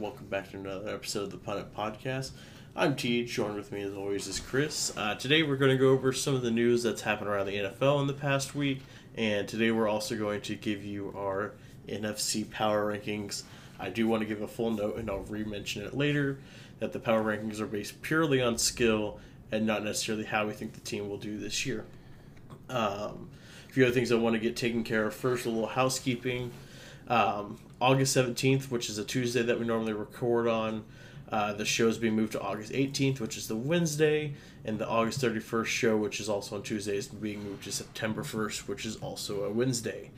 Welcome back to another episode of the Punt Podcast. I'm T. Joined with me, as always, is Chris. Uh, today, we're going to go over some of the news that's happened around the NFL in the past week, and today we're also going to give you our NFC power rankings. I do want to give a full note, and I'll re-mention it later, that the power rankings are based purely on skill and not necessarily how we think the team will do this year. Um, a few other things I want to get taken care of. First, a little housekeeping. Um, August 17th, which is a Tuesday that we normally record on, uh, the show is being moved to August 18th, which is the Wednesday, and the August 31st show, which is also on Tuesday, is being moved to September 1st, which is also a Wednesday.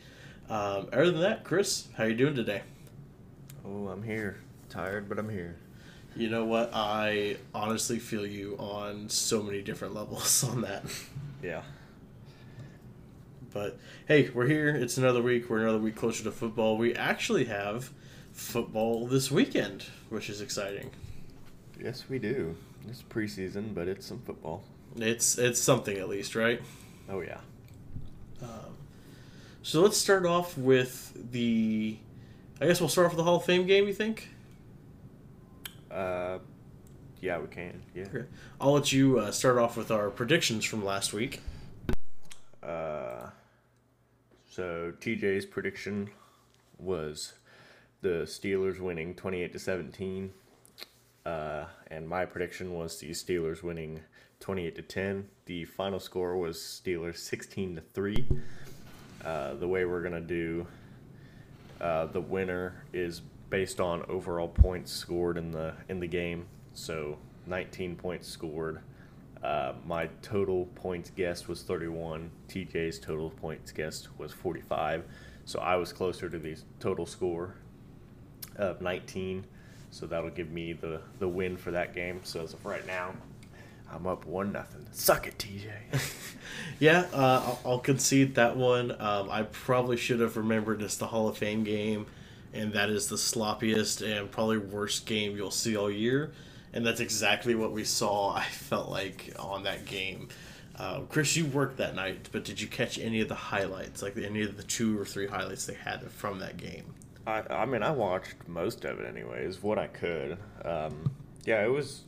Um, other than that, Chris, how are you doing today? Oh, I'm here. Tired, but I'm here. You know what? I honestly feel you on so many different levels on that. Yeah. But hey, we're here. It's another week. We're another week closer to football. We actually have football this weekend, which is exciting. Yes, we do. It's preseason, but it's some football. It's it's something at least, right? Oh yeah. Um, so let's start off with the. I guess we'll start off with the Hall of Fame game. You think? Uh, yeah, we can. Yeah. Okay. I'll let you uh, start off with our predictions from last week. Uh, so TJ's prediction was the Steelers winning 28 to 17. Uh, and my prediction was the Steelers winning 28 to 10. The final score was Steelers 16 to 3. Uh, the way we're going to do uh, the winner is based on overall points scored in the in the game. So 19 points scored. Uh, my total points guessed was 31. TJ's total points guessed was 45. So I was closer to the total score of 19. So that'll give me the, the win for that game. So as of right now, I'm up one nothing. Suck it, TJ. yeah, uh, I'll, I'll, concede that one. Um, I probably should have remembered it's the Hall of Fame game, and that is the sloppiest and probably worst game you'll see all year. And that's exactly what we saw. I felt like on that game. Uh, Chris, you worked that night, but did you catch any of the highlights, like any of the two or three highlights they had from that game? I, I mean, I watched most of it anyways, what I could. Um, yeah, it was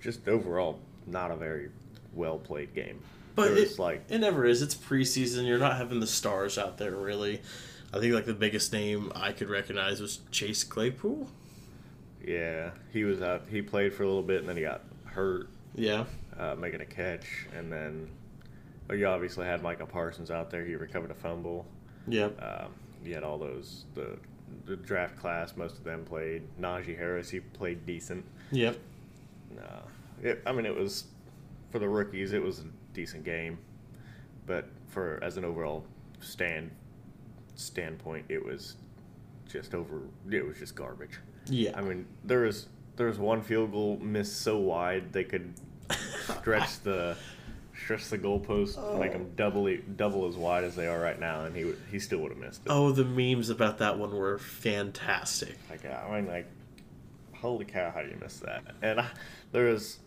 just overall not a very well played game. But it's like it never is. It's preseason. You're not having the stars out there really. I think like the biggest name I could recognize was Chase Claypool. Yeah, he was out. He played for a little bit and then he got hurt. Yeah, uh, making a catch, and then oh, you obviously had Micah Parsons out there. He recovered a fumble. Yeah. Um, you had all those the the draft class. Most of them played. Najee Harris, he played decent. Yep. Uh, it, I mean, it was for the rookies. It was a decent game, but for as an overall stand standpoint, it was just over. It was just garbage. Yeah. I mean, there was there was one field goal missed so wide they could stretch the stretch the goalpost, oh. make them double double as wide as they are right now, and he would he still would have missed it. Oh, the memes about that one were fantastic. Like I mean, like holy cow, how do you miss that? And I, there was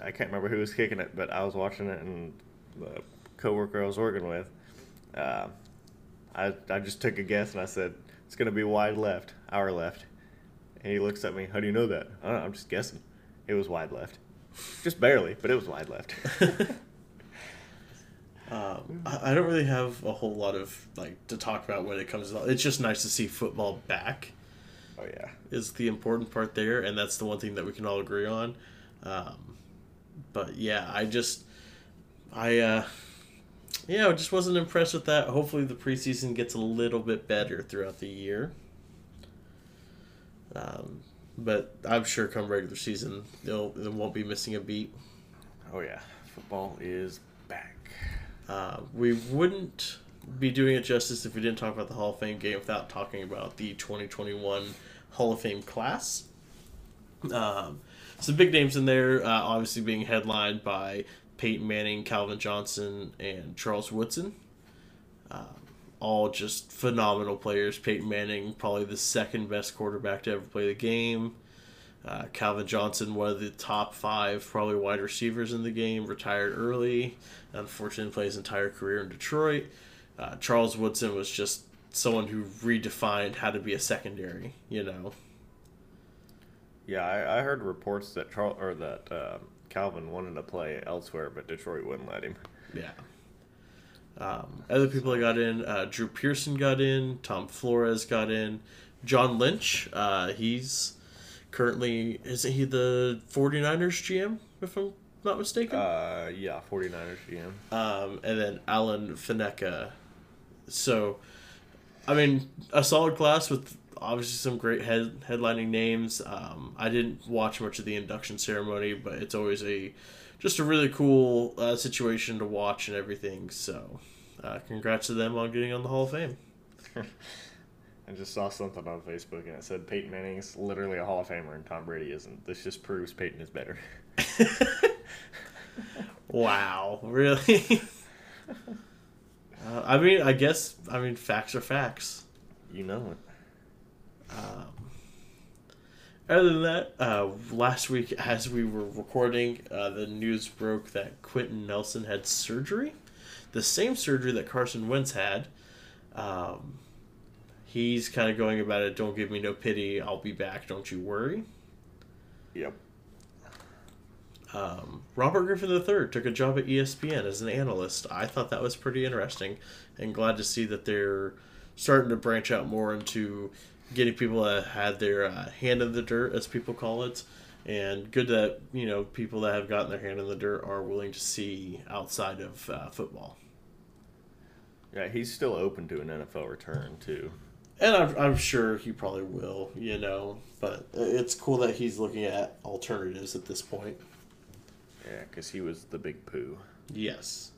I can't remember who was kicking it, but I was watching it, and the coworker I was working with, uh, I I just took a guess and I said it's gonna be wide left, our left, and he looks at me. How do you know that? I don't know. I'm just guessing. It was wide left, just barely, but it was wide left. um, I don't really have a whole lot of like to talk about when it comes to. It's just nice to see football back. Oh yeah, is the important part there, and that's the one thing that we can all agree on. Um, but yeah, I just, I, uh, yeah, I just wasn't impressed with that. Hopefully, the preseason gets a little bit better throughout the year. Um, but I'm sure come regular season, they'll they won't be missing a beat. Oh yeah, football is back. Uh, we wouldn't be doing it justice if we didn't talk about the Hall of Fame game without talking about the 2021 Hall of Fame class. Um, some big names in there, uh, obviously being headlined by Peyton Manning, Calvin Johnson, and Charles Woodson. Um, all just phenomenal players. Peyton Manning, probably the second best quarterback to ever play the game. Uh, Calvin Johnson, one of the top five, probably wide receivers in the game, retired early. Unfortunately, played his entire career in Detroit. Uh, Charles Woodson was just someone who redefined how to be a secondary. You know. Yeah, I, I heard reports that Charles or that uh, Calvin wanted to play elsewhere, but Detroit wouldn't let him. Yeah. Um, other people that got in, uh, Drew Pearson got in, Tom Flores got in, John Lynch, uh, he's currently, isn't he the 49ers GM, if I'm not mistaken? Uh, yeah, 49ers GM. Um, and then Alan Faneca. So, I mean, a solid class with obviously some great head, headlining names. Um, I didn't watch much of the induction ceremony, but it's always a just a really cool uh, situation to watch and everything. So, uh, congrats to them on getting on the Hall of Fame. I just saw something on Facebook and it said Peyton Manning's literally a Hall of Famer and Tom Brady isn't. This just proves Peyton is better. wow, really? uh, I mean, I guess I mean facts are facts. You know it. Um, other than that, uh, last week as we were recording, uh, the news broke that Quenton Nelson had surgery, the same surgery that Carson Wentz had. Um, he's kind of going about it. Don't give me no pity. I'll be back. Don't you worry. Yep. Um, Robert Griffin III took a job at ESPN as an analyst. I thought that was pretty interesting, and glad to see that they're starting to branch out more into getting people that had their uh, hand in the dirt, as people call it, and good that you know people that have gotten their hand in the dirt are willing to see outside of uh, football. Yeah, he's still open to an NFL return too. And I'm, I'm sure he probably will, you know, but it's cool that he's looking at alternatives at this point. Yeah, because he was the big poo. Yes.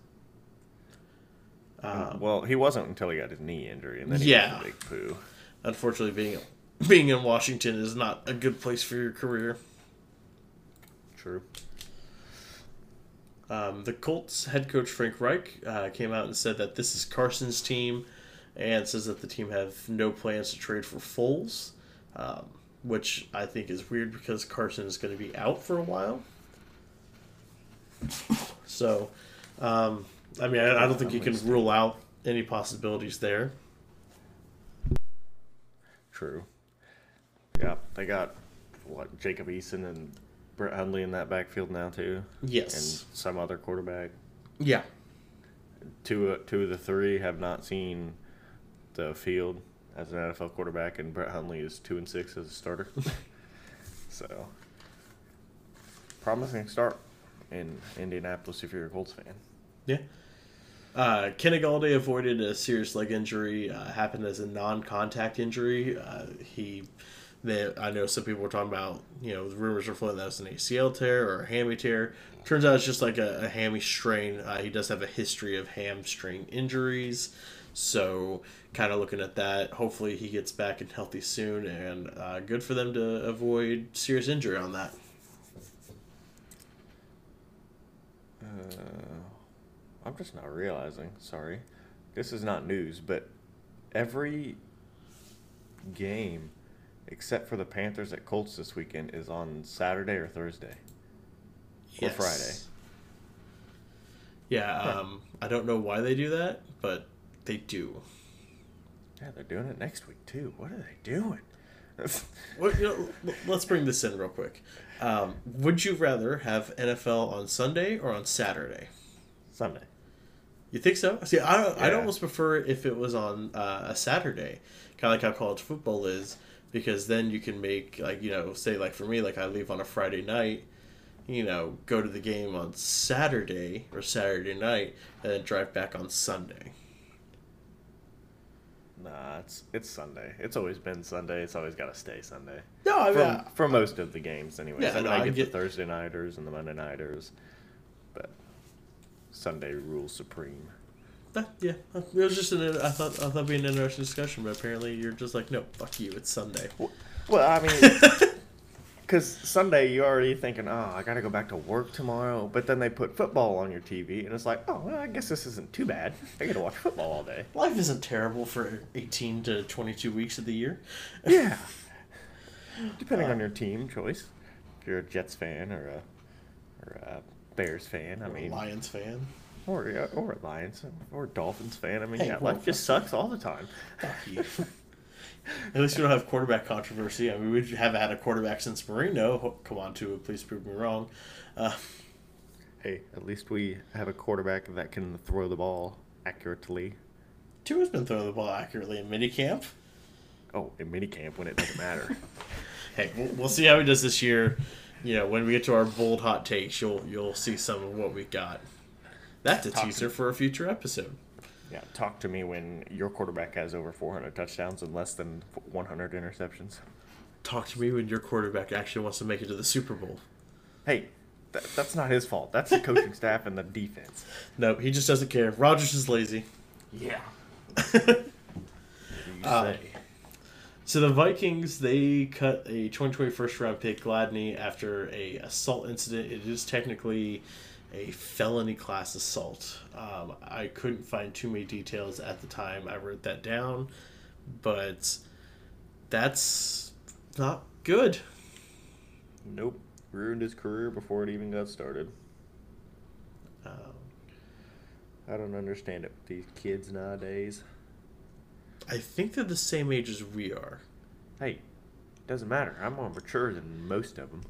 Um, well, he wasn't until he got his knee injury, and then he yeah. was the big poo. Unfortunately, being being in Washington is not a good place for your career. True. Um, the Colts head coach Frank Reich uh, came out and said that this is Carson's team, and says that the team have no plans to trade for Foles, um, which I think is weird because Carson is going to be out for a while. So, um, I mean, I, I don't think you can rule out any possibilities there. True. Yeah, they got what Jacob Eason and Brett Hundley in that backfield now too. Yes. And some other quarterback. Yeah. Two uh, two of the three have not seen the field as an NFL quarterback, and Brett Hundley is two and six as a starter. so promising start in Indianapolis if you're a Colts fan. Yeah. Uh, Kenny Golladay avoided a serious leg injury. Uh, happened as a non-contact injury. Uh, he, they, I know some people were talking about, you know, rumors were floating that was an ACL tear or a hammy tear. Turns out it's just like a, a hammy strain. Uh, he does have a history of hamstring injuries, so kind of looking at that. Hopefully, he gets back and healthy soon, and uh, good for them to avoid serious injury on that. Uh, I'm just not realizing. Sorry, this is not news, but every game except for the Panthers at Colts this weekend is on Saturday or Thursday or Yes. Friday. Yeah, um, I don't know why they do that, but they do. Yeah, they're doing it next week too. What are they doing? Well, you know, let's bring this in real quick. Um, would you rather have NFL on Sunday or on Saturday? Sunday. You think so? See, I, I'd almost prefer if it was on uh, a Saturday, kind of like how college football is, because then you can make like you know, say like for me, like I leave on a Friday night, you know, go to the game on Saturday or Saturday night, and then drive back on Sunday. Nah, it's it's Sunday. It's always been Sunday. It's always got to stay Sunday. No, I For, for most of the games, anyways. Yeah, I, mean, no, I I get, get- the Thursday nighters and the Monday nighters, Sunday rules supreme. Uh, yeah, uh, it was just an. I thought I thought it'd be an interesting discussion, but apparently you're just like, no, fuck you, it's Sunday. Well, I mean, because Sunday you're already thinking, oh, I got to go back to work tomorrow. But then they put football on your TV, and it's like, oh, well, I guess this isn't too bad. I get to watch football all day. Life isn't terrible for 18 to 22 weeks of the year. Yeah. Depending on your team choice, if you're a Jets fan or a or a Bears fan, I mean, Lions fan. Or yeah, or a Lions or Dolphins fan. I mean, Hey, yeah, life just sucks all the time. At least we don't have quarterback controversy. I mean, we have had a quarterback since Marino. Come on, to please prove me wrong. Uh, Hey, at least we have a quarterback that can throw the ball accurately. Tua's been throwing the ball accurately in minicamp. Oh, in minicamp when it doesn't matter. Hey, we'll, we'll see how he does this year. Know, when we get to our bold hot takes, you'll you'll see some of what we got. That's a Talk teaser for a future episode. yeah, talk to me when your quarterback has over 400 touchdowns and less than 100 interceptions. Talk to me when your quarterback actually wants to make it to the Super Bowl. Hey, that, that's not his fault. That's the coaching staff and the defense. No, he just doesn't care. Rodgers is lazy. Yeah. You Uh, say. So the Vikings they cut a 2020 first round pick Gladney after a assault incident. It is technically a felony class assault. Um, I couldn't find too many details at the time. I wrote that down, but that's not good. Nope. Ruined his career before it even got started. Um, I don't understand it these kids nowadays. I think they're the same age as we are. Hey, doesn't matter. I'm more mature than most of them.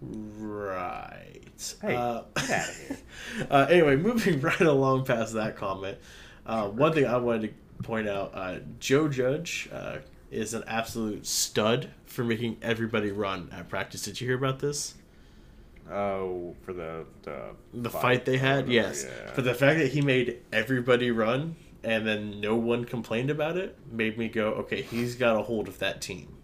Right. Hey, Uh, get outta here. uh, anyway, moving right along past that comment, uh, one thing I wanted to point out: uh, Joe Judge uh, is an absolute stud for making everybody run at practice. Did you hear about this? Oh, for the the, The fight, they had, yes. yeah. But the fact that he made everybody run and then no one complained about it made me go, okay, he's got a hold of that team.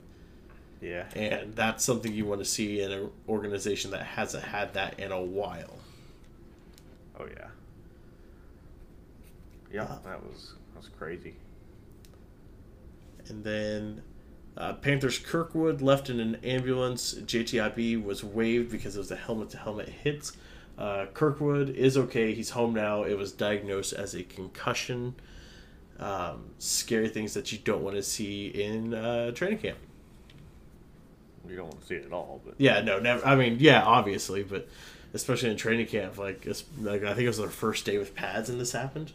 yeah. And that's something you want to see in an organization that hasn't had that in a while. Oh yeah. Yeah, Uh, that was that was crazy. And then uh, Panthers Kirkwood left in an ambulance. J.T. Ibe was waived because it was a helmet to helmet hit. Uh, Kirkwood is okay. He's home now. It was diagnosed as a concussion. Um, scary things that you don't want to see in uh, training camp. You don't want to see it at all, but Yeah, no, never. I mean, yeah, obviously, but especially in training camp, like, it's, like I think it was their first day with pads, and this happened.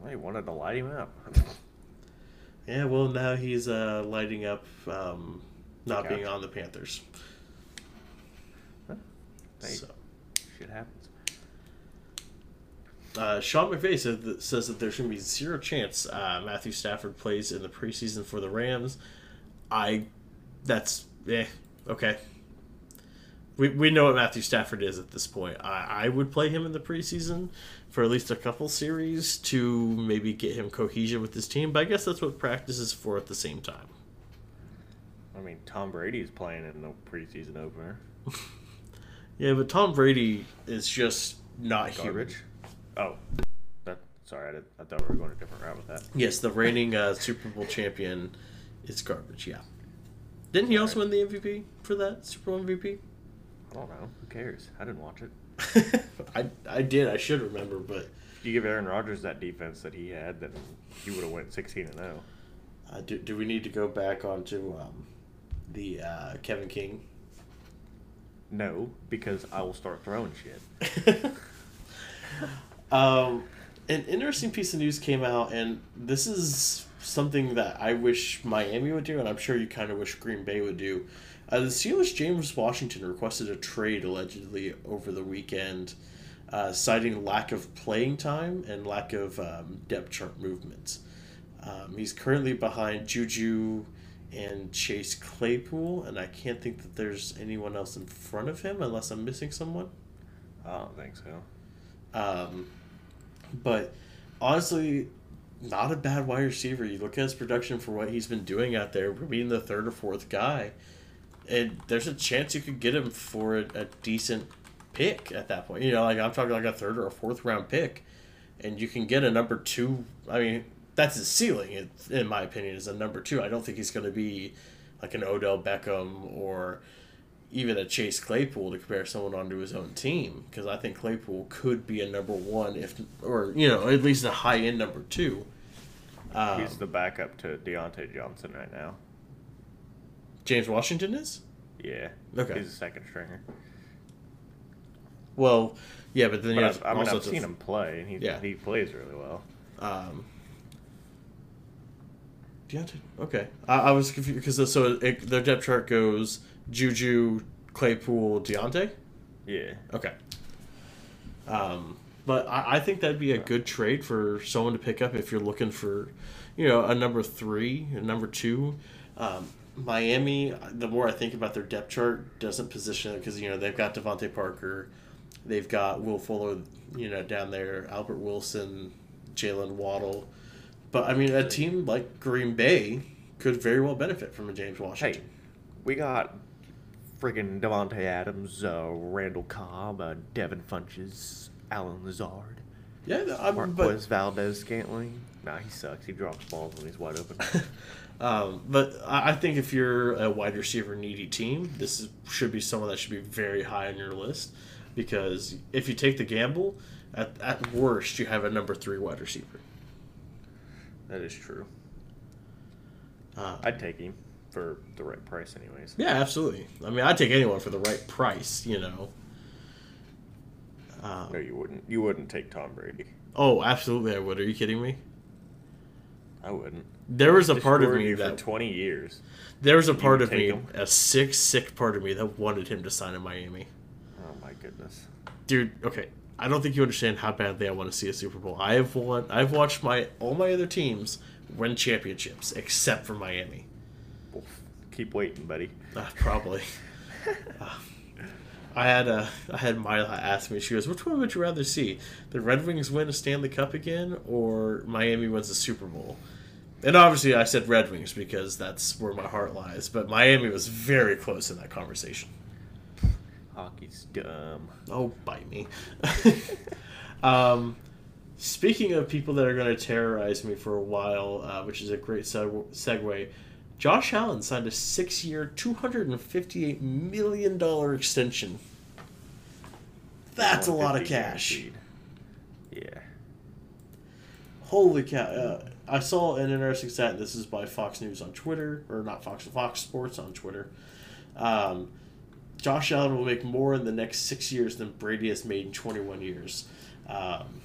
well, he wanted to light him up. Yeah, well, now he's uh, lighting up um, not being on the Panthers. Hey, So. shit happens. Uh, Sean McVay said that, says that there's going to be zero chance uh, Matthew Stafford plays in the preseason for the Rams. I, that's eh, okay. We, we know what Matthew Stafford is at this point. I, I would play him in the preseason for at least a couple series to maybe get him cohesion with his team. But I guess that's what practice is for at the same time. I mean, Tom Brady is playing in the preseason opener. Yeah, but Tom Brady is just not human. Garbage. Oh, that. Sorry, I, did, I thought we were going a different route with that. Yes, the reigning uh, Super Bowl champion is garbage. Yeah. Didn't he also win the MVP for that Super Bowl MVP? I don't know. Who cares? I didn't watch it. I I did. I should remember, but If you give Aaron Rodgers that defense that he had, then he would have went sixteen and oh. zero. uh, do do we need to go back onto um, the uh, Kevin King? No, because I will start throwing shit. um, an interesting piece of news came out, and this is something that I wish Miami would do, and I'm sure you kind of wish Green Bay would do. Uh, the Steelers, James Washington, requested a trade allegedly over the weekend, uh, citing lack of playing time and lack of um, depth chart movements. Um, he's currently behind Juju and Chase Claypool, and I can't think that there's anyone else in front of him unless I'm missing someone. I don't think so. Um, but honestly, not a bad wide receiver. You look at his production for what he's been doing out there, being the third or fourth guy, and there's a chance you could get him for a, a decent pick at that point. You know, like I'm talking like a third or a fourth round pick, and you can get a number two. I mean, that's his ceiling, in my opinion, is a number two. I don't think he's going to be like an Odell Beckham or even a Chase Claypool to compare someone onto his own team because I think Claypool could be a number one if or you know at least a high end number two. Um, He's the backup to Diontae Johnson right now. James Washington is Yeah. Okay. He's a second stringer. Well, yeah, but then you But have I've, I mean, also I've seen him play, and he Yeah. he plays really well. Um, Diontae. Okay, I, I was confused because so it, their depth chart goes Juju, Claypool, Diontae. Yeah. Okay. Um, but I, I think that'd be a good trade for someone to pick up if you're looking for, you know, a number three, a number two. Um, Miami, the more I think about their depth chart, doesn't position it because you know they've got DeVante Parker, they've got Will Fuller, you know, down there, Albert Wilson, Jaylen Waddle. But I mean, a team like Green Bay could very well benefit from a James Washington. Hey, we got friggin' Davante Adams, uh, Randall Cobb, uh, Devin Funchess, Allen Lazard, Yeah, I mean, but Valdes-Scantling. Nah, he sucks. He drops balls when he's wide open. Um, but I I think if you're a wide receiver needy team, this is, should be someone that should be very high on your list because if you take the gamble, at, at worst, you have a number three wide receiver. That is true. Uh, I'd take him for the right price, anyways. yeah, absolutely. I mean, I'd take anyone for the right price, you know. Um, No, you wouldn't. You wouldn't take Tom Brady. oh, absolutely, I would. Are you kidding me? I wouldn't. There was a part of me that for twenty years. there was a part of me, him? a sick, sick part of me that wanted him to sign in Miami. Oh my goodness. dude okay i don't think you understand how badly i want to see a super bowl. I have won i've watched my all my other teams win championships except for miami. Keep waiting, buddy. uh, probably. Uh, i had uh, i had mila ask me she goes which one would you rather see? The red wings win a stanley cup again or miami wins the super bowl? And obviously i said red wings because that's where my heart lies but miami was very close in that conversation Hockey's dumb. Oh, bite me. um, speaking of people that are going to terrorize me for a while, uh, which is a great seg- segue, Josh Allen signed a six year, $258 million extension. That's a lot of cash. Yeah. Holy cow. Uh, I saw an interesting stat. This is by Fox News on Twitter, or not Fox, Fox Sports on Twitter. Um, Josh Allen will make more in the next six years than Brady has made in 21 years. Um,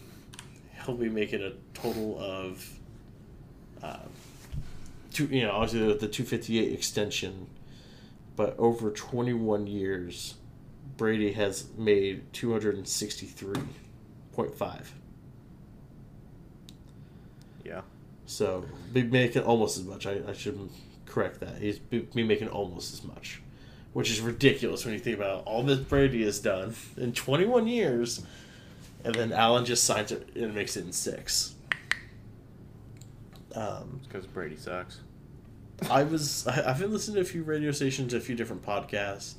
he'll be making a total of, uh, two, you know, obviously the, the 258 extension, but over 21 years, Brady has made 263.5. Yeah. So be making almost as much. I, I should correct that. He's be, be making almost as much, which is ridiculous when you think about all that Brady has done in 21 years, and then Allen just signs it and makes it in six. Um, Because Brady sucks. I was I, have been listening to a few radio stations, a few different podcasts.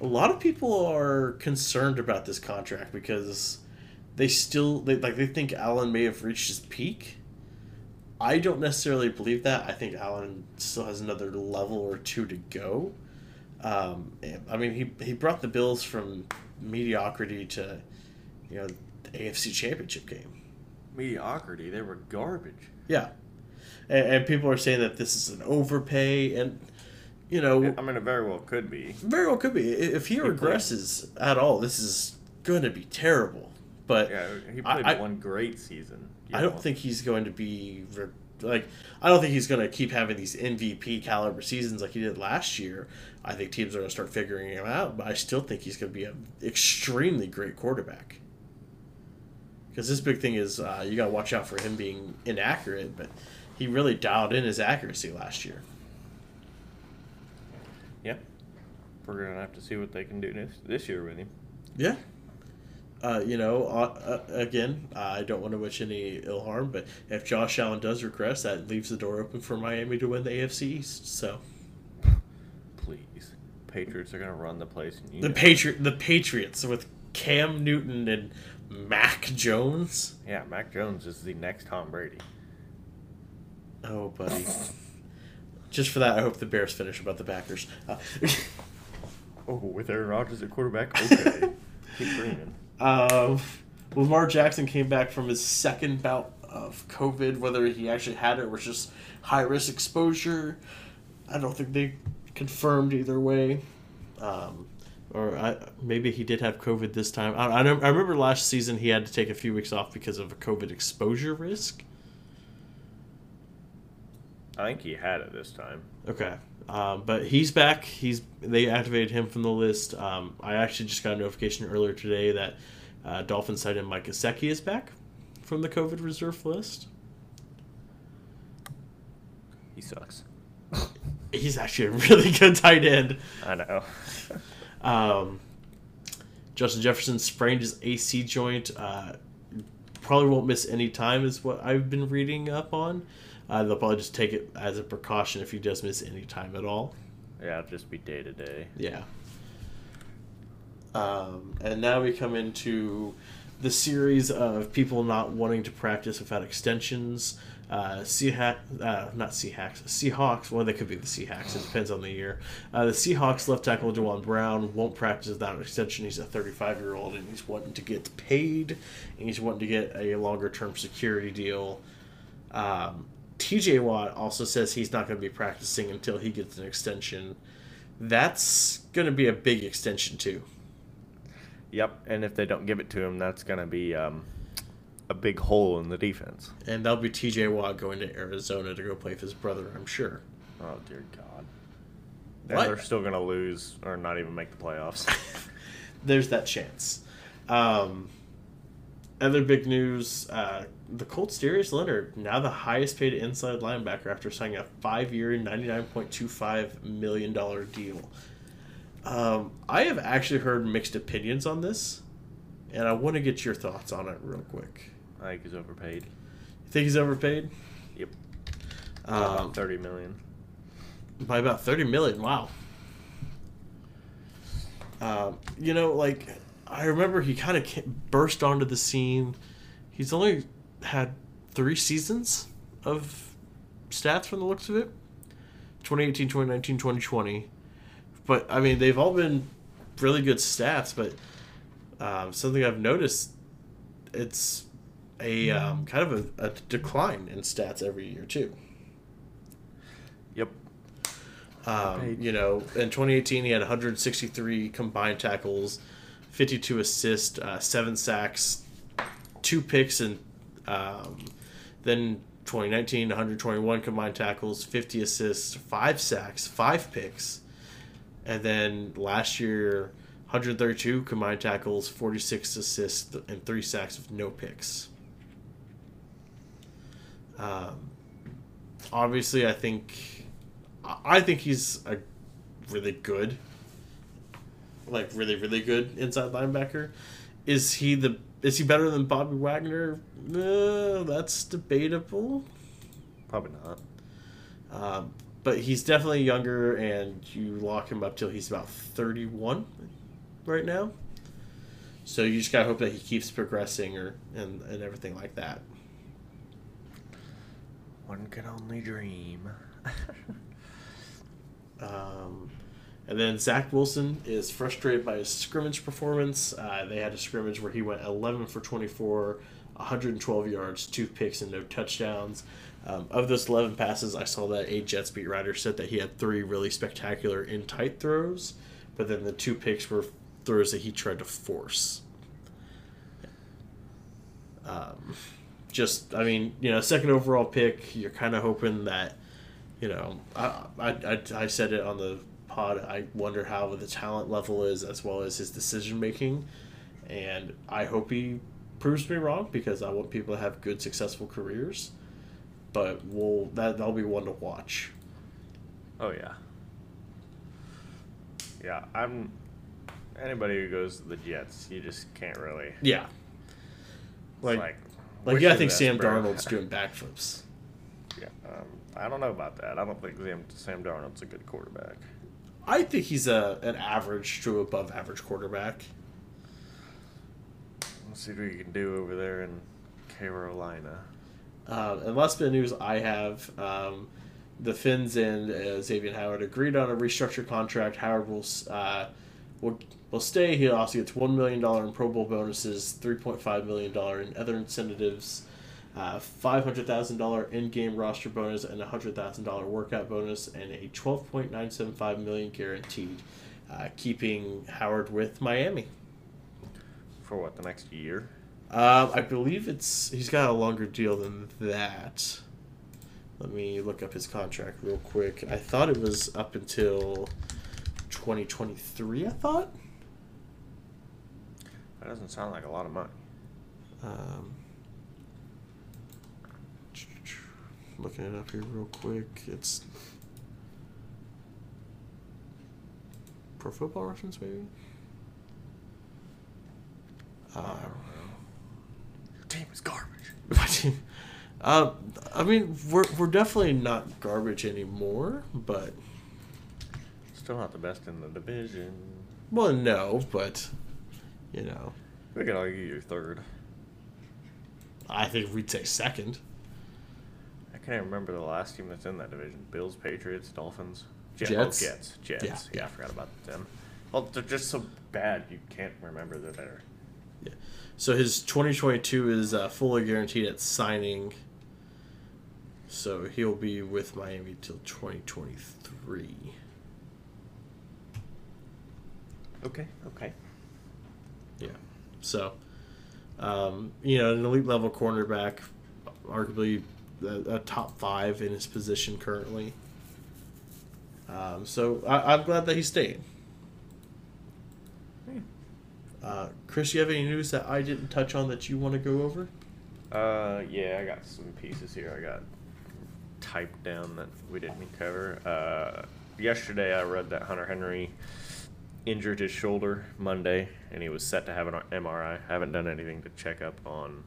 A lot of people are concerned about this contract because they still they like they think Allen may have reached his peak. I don't necessarily believe that. I think Allen still has another level or two to go. Um, I mean, he he brought the Bills from mediocrity to, you know, the AFC Championship game. Mediocrity. They were garbage. Yeah, and, and people are saying that this is an overpay, and you know, I mean, it very well could be. very well could be. If he played- regresses at all, this is going to be terrible. But Yeah, he played I- one great season. I don't think he's going to be re- like. I don't think he's going to keep having these MVP caliber seasons like he did last year. I think teams are going to start figuring him out, but I still think he's going to be an extremely great quarterback. Because this big thing is uh, you got to watch out for him being inaccurate, but he really dialed in his accuracy last year. Yep. We're gonna have to see what they can do this, this year with him. Yeah. Uh, you know, uh, uh, again, I don't want to wish any ill harm, but if Josh Allen does regress, that leaves the door open for Miami to win the AFC East. So Please, Patriots are gonna run the place. The. Patriot, the Patriots with Cam Newton and Mac Jones. Yeah, Mac Jones is the next Tom Brady. Oh, buddy. Just for that, I hope the Bears finish about the Packers. Uh, Oh, with Aaron Rodgers at quarterback. Okay, keep dreaming. Um, Lamar Jackson came back from his second bout of COVID, whether he actually had it or was just high risk exposure. I don't think they confirmed either way. Um, or I, maybe he did have COVID this time. I, I, I remember last season he had to take a few weeks off because of a COVID exposure risk. I think he had it this time. Okay, um, but he's back. He's they activated him from the list. Um, I actually just got a notification earlier today that uh, Dolphins tight end Mike Gesicki is back from the COVID reserve list. He sucks. He's actually a really good tight end. I know. Um, Justin Jefferson sprained his AC joint. Uh, probably won't miss any time, is what I've been reading up on. Uh, they'll probably just take it as a precaution if he does miss any time at all. Yeah, it'll just be day to day. Yeah. Um, and now we come into the series of people not wanting to practice without extensions. Uh, Seahawks, uh, not Seahawks, Seahawks. Well, they could be the Seahawks. It depends on the year. Uh, the Seahawks left tackle Duane Brown won't practice without an extension. He's a 35 year old and he's wanting to get paid and he's wanting to get a longer term security deal. Um, TJ Watt also says he's not going to be practicing until he gets an extension. That's going to be a big extension too. Yep, and if they don't give it to him, that's going to be um, a big hole in the defense. And that'll be TJ Watt going to Arizona to go play with his brother, I'm sure. Oh dear God! What? And they're still going to lose or not even make the playoffs. There's that chance. Um, other big news: uh, the Colts Darius Leonard now the highest paid inside linebacker after signing a five-year, ninety-nine point two five million dollar deal. Um, I have actually heard mixed opinions on this, and I want to get your thoughts on it real quick. I think he's overpaid. You think he's overpaid? Yep. Um, About thirty million. by about 30 million wow um, you know like i remember he kind of burst onto the scene. He's only had three seasons of stats from the looks of it. 2018 2019 2020 but i mean they've all been really good stats but um, something i've noticed it's a um, kind of a, a decline in stats every year too. Yep. Um, you know, in 2018, he had 163 combined tackles, 52 assists, uh, seven sacks, two picks, and um, then 2019, 121 combined tackles, 50 assists, five sacks, five picks, and then last year, 132 combined tackles, 46 assists, and three sacks with no picks. Um, obviously, I think I think he's a really good, like really really good inside linebacker. Is he the is he better than Bobby Wagner? Uh, that's debatable. Probably not. Um, but he's definitely younger, and you lock him up till he's about thirty one, right now. So you just gotta hope that he keeps progressing, or and and everything like that. One can only dream. Um, and then Zach Wilson is frustrated by his scrimmage performance. Uh, they had a scrimmage where he went 11 for 24, 112 yards, two picks, and no touchdowns. Um, of those 11 passes, I saw that a Jets beat writer said that he had three really spectacular in tight throws, but then the two picks were throws that he tried to force. Um, just, I mean, you know, second overall pick, you're kind of hoping that you know, I, I, I, I said it on the pod. I wonder how the talent level is as well as his decision making, and I hope he proves me wrong because I want people to have good, successful careers. But we'll that that'll be one to watch. Oh yeah. Yeah, I'm. Anybody who goes to the Jets, you just can't really. Yeah, like like, like yeah, I think Sam bro. Darnold's doing backflips. Yeah, um, I don't know about that. I don't think Sam, Sam Darnold's a good quarterback. I think he's a an average to above average quarterback. Let's see what you can do over there in Carolina. Um, and last bit of news I have um, the Fins and uh, Xavier Howard agreed on a restructured contract. Howard will uh, will, will stay. He also gets one million dollar in Pro Bowl bonuses, three point five million dollar in other incentives, uh, five hundred thousand dollar in game roster bonus, and a hundred thousand dollar workout bonus, and a twelve point nine seven five million guaranteed. uh, keeping Howard with Miami. For what the next year? Um, I believe it's he's got a longer deal than that. Let me look up his contract real quick. I thought it was up until 2023. I thought. That doesn't sound like a lot of money. Um, looking it up here real quick. It's Pro Football Reference, maybe. I Um, don't know. Your team is garbage. My team. Uh, I mean, we're we're definitely not garbage anymore, but Still not the best in the division. well, no, but you know, We could argue you're third. I think we'd say second. I can't even remember the last team that's in that division. Bills, Patriots, Dolphins, Jet- Jets? Oh, Jets. Jets. Yeah, Yeah. I forgot about them. Well, they're just so bad you can't remember they're there. Yeah. So his 2022 is uh, fully guaranteed at signing. So he'll be with Miami till 2023. Okay. Okay. Yeah. So, um, you know, an elite level cornerback, arguably a, a top five in his position currently. Um, so I, I'm glad that he's staying. Hmm. Uh, Chris, you have any news that I didn't touch on that you want to go over? Uh, yeah, I got some pieces here. I got typed down that we didn't cover. Uh, yesterday I read that Hunter Henry injured his shoulder Monday, and he was set to have an MRI. I haven't done anything to check up on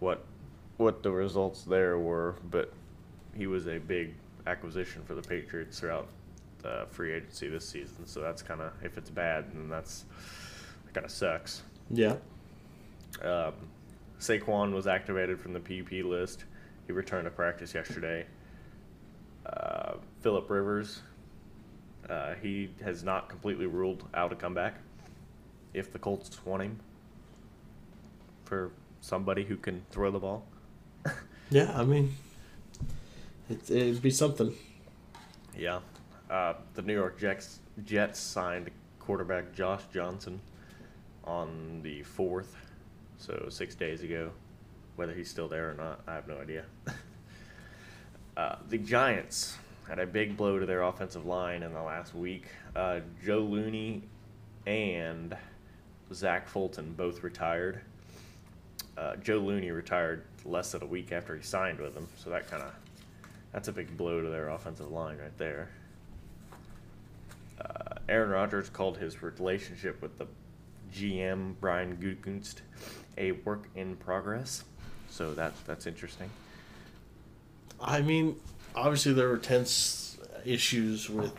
what what the results there were, but he was a big acquisition for the Patriots throughout the free agency this season. So that's kind of if it's bad, then that's that kind of sucks. Yeah. Um, Saquon was activated from the PUP list. He returned to practice yesterday. Uh, Philip Rivers, uh, he has not completely ruled out a comeback. If the Colts want him for somebody who can throw the ball, Yeah, I mean, it, it'd be something. yeah. Uh, the New York Jets Jets signed quarterback Josh Johnson on the fourth, so six days ago. Whether he's still there or not, I have no idea. uh, the Giants had a big blow to their offensive line in the last week. Uh, Joe Looney and Zach Fulton both retired. Uh, Joe Looney retired less than a week after he signed with them, so that kind of that's a big blow to their offensive line right there. Uh, Aaron Rodgers called his relationship with the GM Brian Gutekunst a work in progress, so that that's interesting. I mean, obviously there were tense issues with,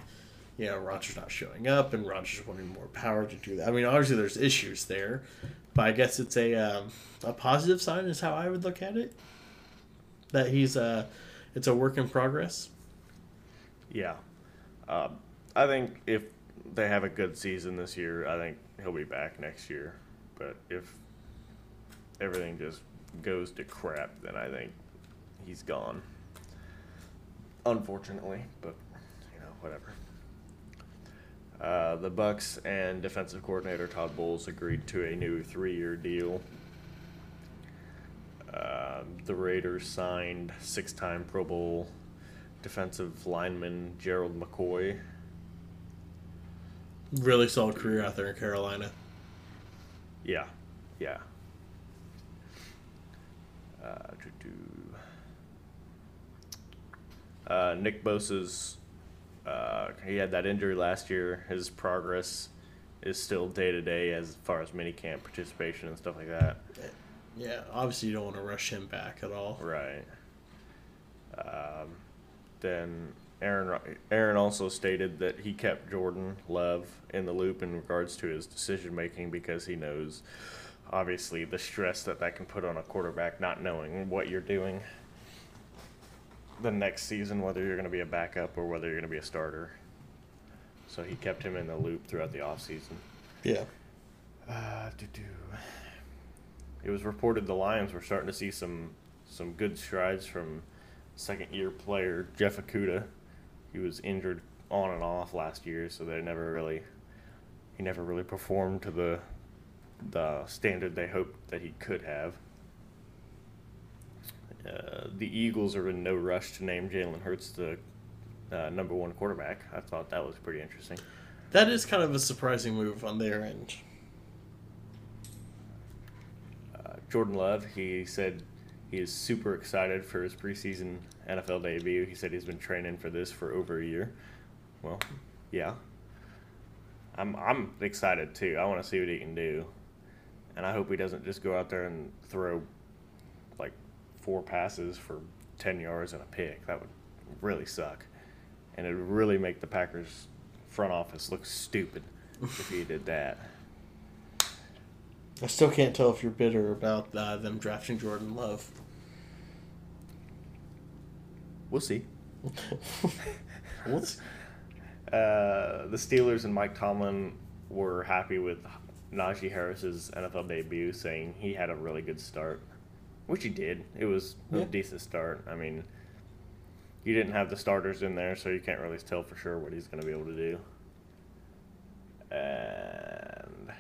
you know, Rodgers not showing up and Rodgers wanting more power to do that. I mean, obviously there's issues there, but I guess it's a um, a positive sign is how I would look at it. That he's a it's a work in progress. Yeah, um, I think if they have a good season this year, I think he'll be back next year. But if everything just goes to crap, then I think he's gone. Unfortunately, but you know whatever. Uh, the Bucs and defensive coordinator Todd Bowles agreed to a new three-year deal. Uh, the Raiders signed six-time Pro Bowl defensive lineman Gerald McCoy. Really solid career out there in Carolina. Yeah, yeah. Uh, uh, Nick Bosa's, uh, he had that injury last year. His progress is still day to day as far as minicamp participation and stuff like that. Yeah, obviously you don't want to rush him back at all. Right. Um, then Aaron Aaron also stated that he kept Jordan Love in the loop in regards to his decision making because he knows, obviously, the stress that that can put on a quarterback not knowing what you're doing the next season, whether you're going to be a backup or whether you're going to be a starter. So he kept him in the loop throughout the offseason. Yeah. Uh, doo-doo. It was reported the Lions were starting to see some some good strides from second year player Jeff Okudah. He was injured on and off last year, so they never really he never really performed to the the standard they hoped that he could have. Uh, the Eagles are in no rush to name Jalen Hurts the uh, number one quarterback. I thought that was pretty interesting. That is kind of a surprising move on their end. Uh, Jordan Love, he said he is super excited for his preseason NFL debut. He said he's been training for this for over a year. Well, yeah. I'm I'm excited too. I want to see what he can do. And I hope he doesn't just go out there and throw four passes for 10 yards and a pick. That would really suck. And it would really make the Packers front office look stupid if he did that. I still can't tell if you're bitter about uh, them drafting Jordan Love. We'll see. we'll see. Uh, the Steelers and Mike Tomlin were happy with Najee Harris's NFL debut, saying he had a really good start, which he did. It was Yeah. a decent start. I mean, you didn't have the starters in there, so you can't really tell for sure what he's going to be able to do. And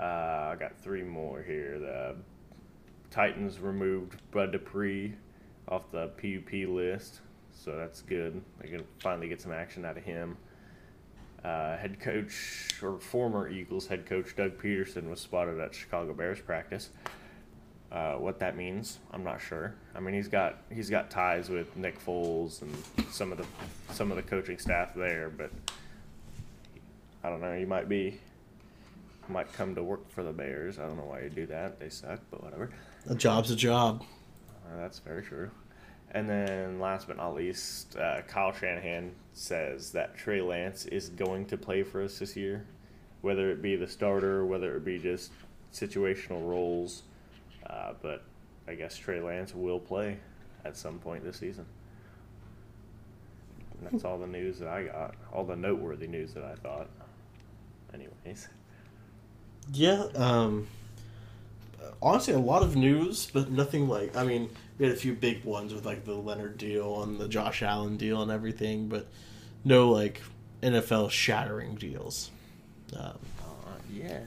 uh, I got three more here. The Titans removed Bud Dupree off the PUP list, so that's good. They can finally get some action out of him. Uh, head coach or former Eagles head coach Doug Pederson was spotted at Chicago Bears practice. Uh, what that means, I'm not sure. I mean, he's got he's got ties with Nick Foles and some of the some of the coaching staff there, but I don't know. He might be might come to work for the Bears. I don't know why you do that. They suck, but whatever. A job's a job. Uh, that's very true. And then, last but not least, uh, Kyle Shanahan says that Trey Lance is going to play for us this year, whether it be the starter, whether it be just situational roles. Uh, but I guess Trey Lance will play at some point this season. And that's all the news that I got, all the noteworthy news that I thought. Anyways, Yeah. Um, honestly, a lot of news, but nothing like. I mean, we had a few big ones with like the Leonard deal and the Josh Allen deal and everything, but no like NFL shattering deals. Um, uh, yeah.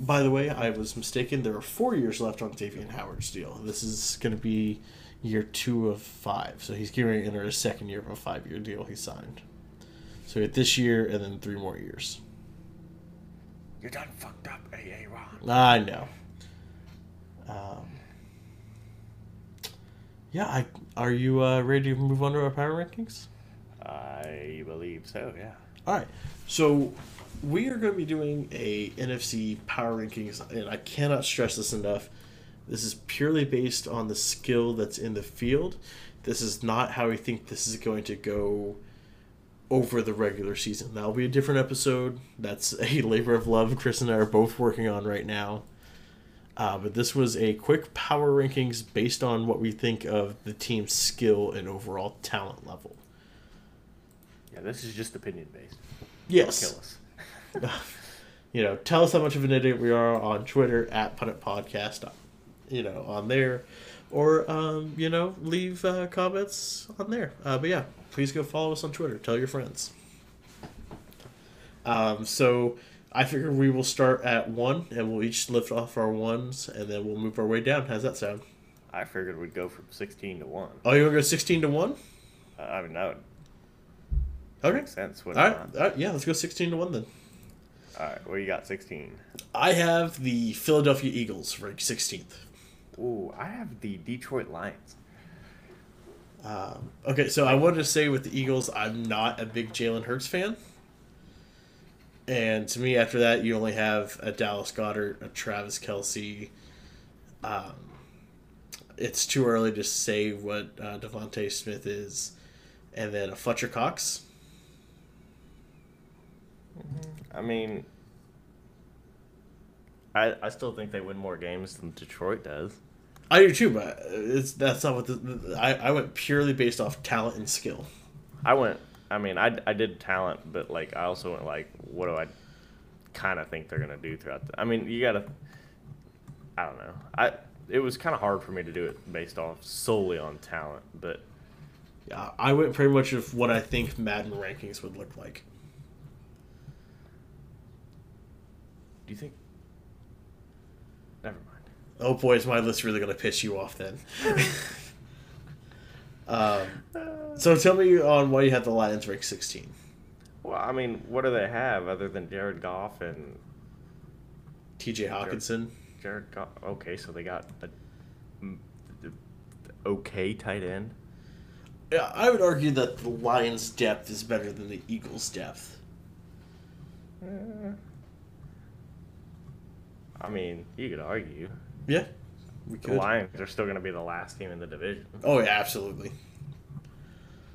By the way, I was mistaken. There are four years left on Xavien Howard's deal. This is going to be year two of five, so he's going to enter his second year of a five-year deal he signed. So we this year and then three more years. You're done fucked up, AA Ron. I know. Um, yeah, I are you uh, ready to move on to our power rankings? I believe so, yeah. All right, so we are going to be doing a NFC power rankings, and I cannot stress this enough. This is purely based on the skill that's in the field. This is not how we think this is going to go over the regular season. That'll be a different episode. That's a labor of love Chris and I are both working on right now. Uh, but this was a quick power rankings based on what we think of the team's skill and overall talent level. Yeah, this is just opinion based. Yes. You know, tell us how much of an idiot we are on Twitter at It Podcast, you know, on there, or um, you know, leave uh, comments on there. Uh, but yeah, please go follow us on Twitter. Tell your friends. Um, so I figure we will start at one, and we'll each lift off our ones, and then we'll move our way down. How's that sound? I figured we'd go from 16 to 1. Oh, you want to go sixteen to one? Uh, I mean, that would Okay. make sense. All right. All right. Yeah, let's go sixteen to one then. All right, what do you got 16? I have the Philadelphia Eagles ranked sixteenth. Ooh, I have the Detroit Lions. Um, okay, so I wanted to say with the Eagles, I'm not a big Jalen Hurts fan. And to me, after that, you only have a Dallas Goedert, a Travis Kelce. Um, it's too early to say what uh, DeVonta Smith is. And then a Fletcher Cox. Mm-hmm. I mean, I I still think they win more games than Detroit does. I do too, but it's that's not what the, the I, I went purely based off talent and skill. I went. I mean, I, I did talent, but like I also went like, what do I kind of think they're gonna do throughout? The, I mean, you gotta. I don't know. I it was kind of hard for me to do it based off solely on talent, but Yeah, I went pretty much of what I think Madden rankings would look like. Do you think? Never mind. Oh boy, is my list really going to piss you off then? um, so tell me on why you had the Lions rank 16. Well, I mean, what do they have other than Jared Goff and TJ Hockenson. Jared Goff? Okay, so they got a the- the okay tight end. Yeah, I would argue that the Lions' depth is better than the Eagles' depth. Eh. I mean, you could argue Yeah, we could. the. Lions are still going to be the last team in the division Oh yeah, absolutely.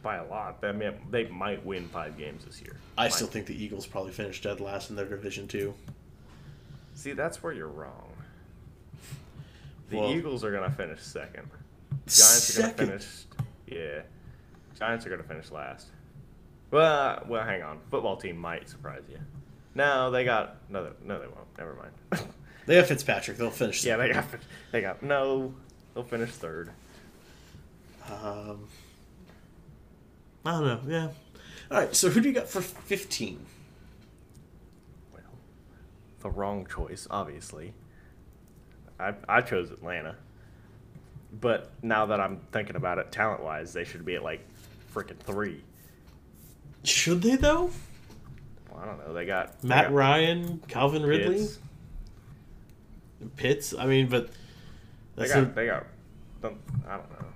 by a lot. I mean, they might win five games this year. I Might. still think the Eagles probably finished dead last in their division too. see that's where you're wrong. The Well- Eagles are going to finish second. Giants are going to Second. finish. Yeah, Giants are going to finish last. Well, well, hang on. Football team might surprise you. No, they got no. they- No, they won't. Never mind. They have Fitzpatrick. They'll finish. yeah, they got. They got no. They'll finish third. Um, I don't know. Yeah. All right. So who do you got for fifteen? Well, the wrong choice, obviously. I I chose Atlanta. But now that I'm thinking about it, talent wise, they should be at like freaking three. Should they though? Well, I don't know. They got they Matt got Ryan, Calvin Ridley, Pitts. Pitts. I mean, but They got a- they got. don't- I don't know.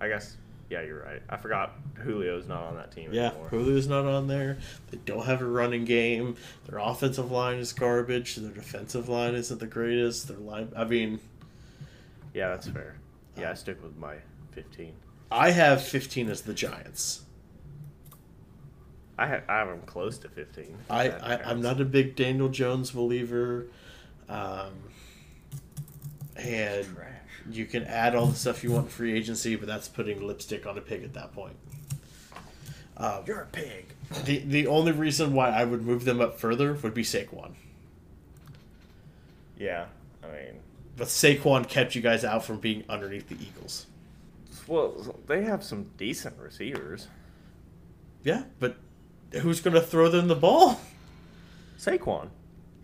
I guess yeah, you're right. I forgot Julio's not on that team yeah. anymore. Hulu's not on there. They don't have a running game. Their offensive line is garbage. Their defensive line isn't the greatest. Their line. I mean, Yeah, that's fair. Yeah, I stick with my 15. I have fifteen as the Giants. I have, I have them close to 15. I, I I'm not a big Daniel Jones believer, um, and you can add all the stuff you want in free agency, but that's putting lipstick on a pig at that point. Um, You're a pig. the the only reason why I would move them up further would be Saquon, Yeah, I mean, but Saquon kept you guys out from being underneath the Eagles. well, they have some decent receivers. Yeah, but who's going to throw them the ball? Saquon,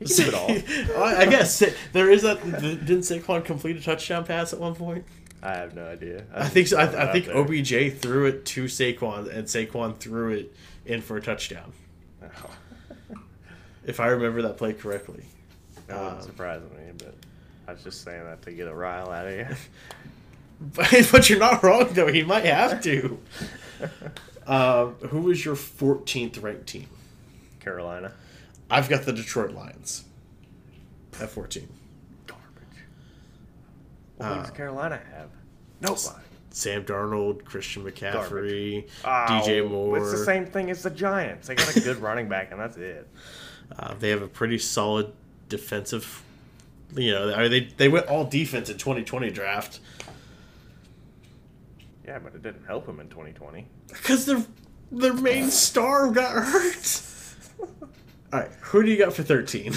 he can do it all. I I guess there is that. Didn't Saquon complete a touchdown pass at one point? I have no idea. I think so. just throw it I, I think there. OBJ threw it to Saquon, and Saquon threw it in for a touchdown. Oh, If I remember that play correctly. that wouldn't Um, surprise me, but I was just saying that to get a rile out of you. But, but you're not wrong though. He might have to. Um, who was your 14th ranked team? Carolina, I've got the Detroit Lions at 14. garbage. Well, who does Uh, Carolina have? Nobody. Sam Darnold, Christian McCaffrey, Oh, DJ Moore. It's the same thing as the Giants. They got a good running back, and that's it. Uh, they have a pretty solid defensive. You know, I mean, they they went all defense in 2020 draft Yeah, but it didn't help them in 2020. because their their main star got hurt. All right, who do you got for 13?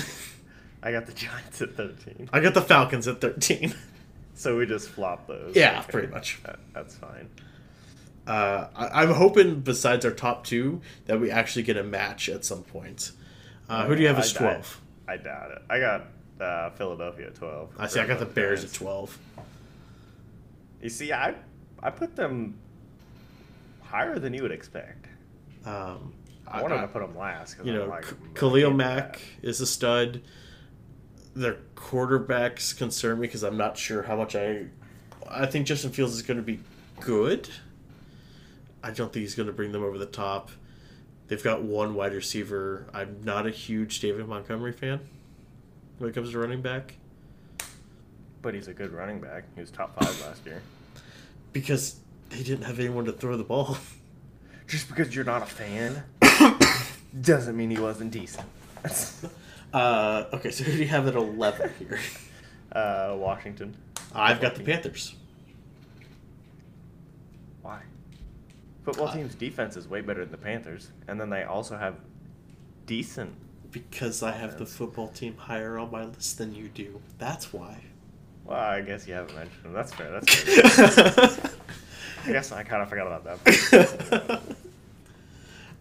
I got the Giants at 13. I got the Falcons at 13. So we just flop those. Yeah, pretty much. That, that's fine. Uh, I, I'm hoping, besides our top two, that we actually get a match at some point. Uh, who do you have I- as 12? I doubt it. I got uh, Philadelphia at 12. I see. I got the Bears at 12. You see, I I put them higher than you would expect. Um, I, wanted to put them last. you know, like, K- "Mm, Khalil Mack that." is a stud. Their quarterbacks concern me because I'm not sure how much I. I think Justin Fields is going to be good. I don't think he's going to bring them over the top. They've got one wide receiver. I'm not a huge David Montgomery fan when it comes to running back But he's a good running back. He was top five last year. because they didn't have anyone to throw the ball. Just because you're not a fan doesn't mean he wasn't decent. Uh, okay, so who do you have at 11 here? uh, Washington. I've got the Panthers. Why? Football Uh, team's defense is way better than the Panthers, and then they also have decent. Because I have the football team higher on my list than you do. That's why. Well, I guess you haven't mentioned them. That's fair. That's fair. I guess I kind of forgot about that.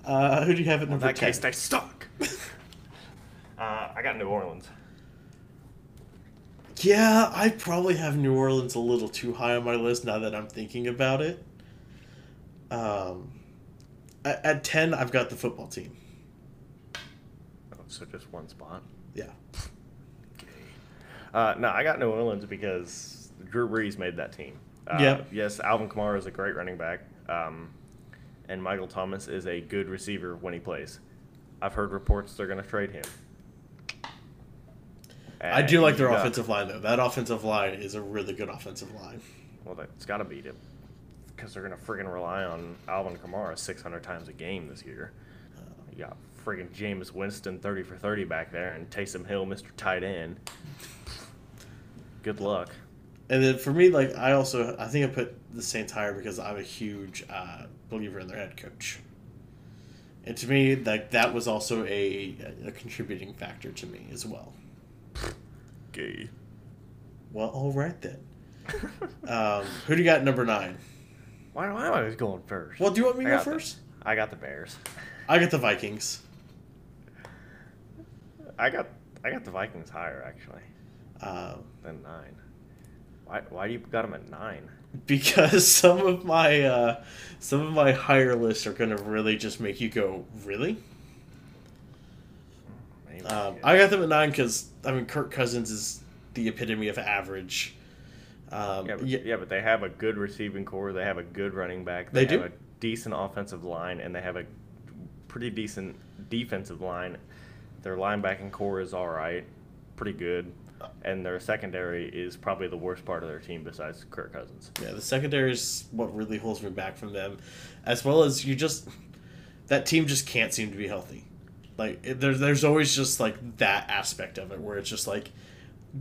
Uh, who do you have at In number that 10? case, they suck. uh, I got New Orleans. Yeah, I probably have New Orleans a little too high on my list now that I'm thinking about it. Um, at, at 10, I've got the football team. Oh, so just one spot. Yeah. Uh, no, I got New Orleans because Drew Brees made that team. Uh, Yep. Yes, Alvin Kamara is a great running back, um, and Michael Thomas is a good receiver when he plays. I've heard reports they're going to trade him. I do like their offensive line, though. That offensive line is a really good offensive line. Well, that's got to beat him because they're going to friggin' rely on Alvin Kamara 600 times a game this year. You got friggin' Jameis Winston 30 for 30 back there, and Taysom Hill, Mr. Tight End. Good luck. And then for me, like I also I think I put the Saints higher because I'm a huge uh, believer in their head coach. And to me, like that was also a, a contributing factor to me as well. Gay. Well, all right then. Um, who do you got number nine? Why am I always going first? Well, do you want me to go got the- first? I got the Bears. I got the Vikings I got I got the Vikings higher actually um, than nine. Why why do you got them at nine? because some of my uh, some of my higher lists are going to really just make you go, really? Um, I got them at nine because I mean Kirk Cousins is the epitome of average. Um, yeah, but, yeah, yeah, but they have a good receiving core. They have a good running back. They have do. a decent offensive line, and they have a pretty decent defensive line. Their linebacking core is all right, pretty good, and their secondary is probably the worst part of their team besides Kirk Cousins. yeah, the secondary is what really holds me back from them, as well as you just that team just can't seem to be healthy. Like it, there's there's always just like that aspect of it where it's just like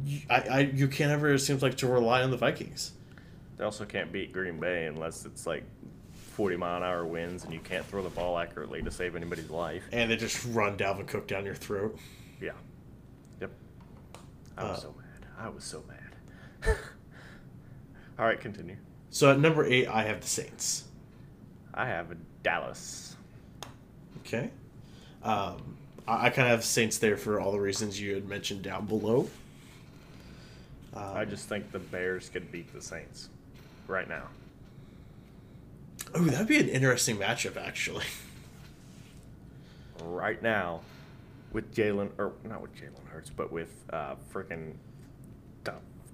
you, I, I you can't ever it seems like to rely on the Vikings. They also can't beat Green Bay unless it's like 40 mile an hour winds and you can't throw the ball accurately to save anybody's life. and they just run Dalvin Cook down your throat. Yeah. I was Uh, so mad. I was so mad. All right, continue. So at number eight, I have the Saints. I have a Dallas. Okay, um, I, I kind of have Saints there for all the reasons you had mentioned down below. Um, I just think the Bears could beat the Saints right now. oh, that'd be an interesting matchup, actually. Right now, with Jalen, or not with Jalen Hurts, but with uh, freaking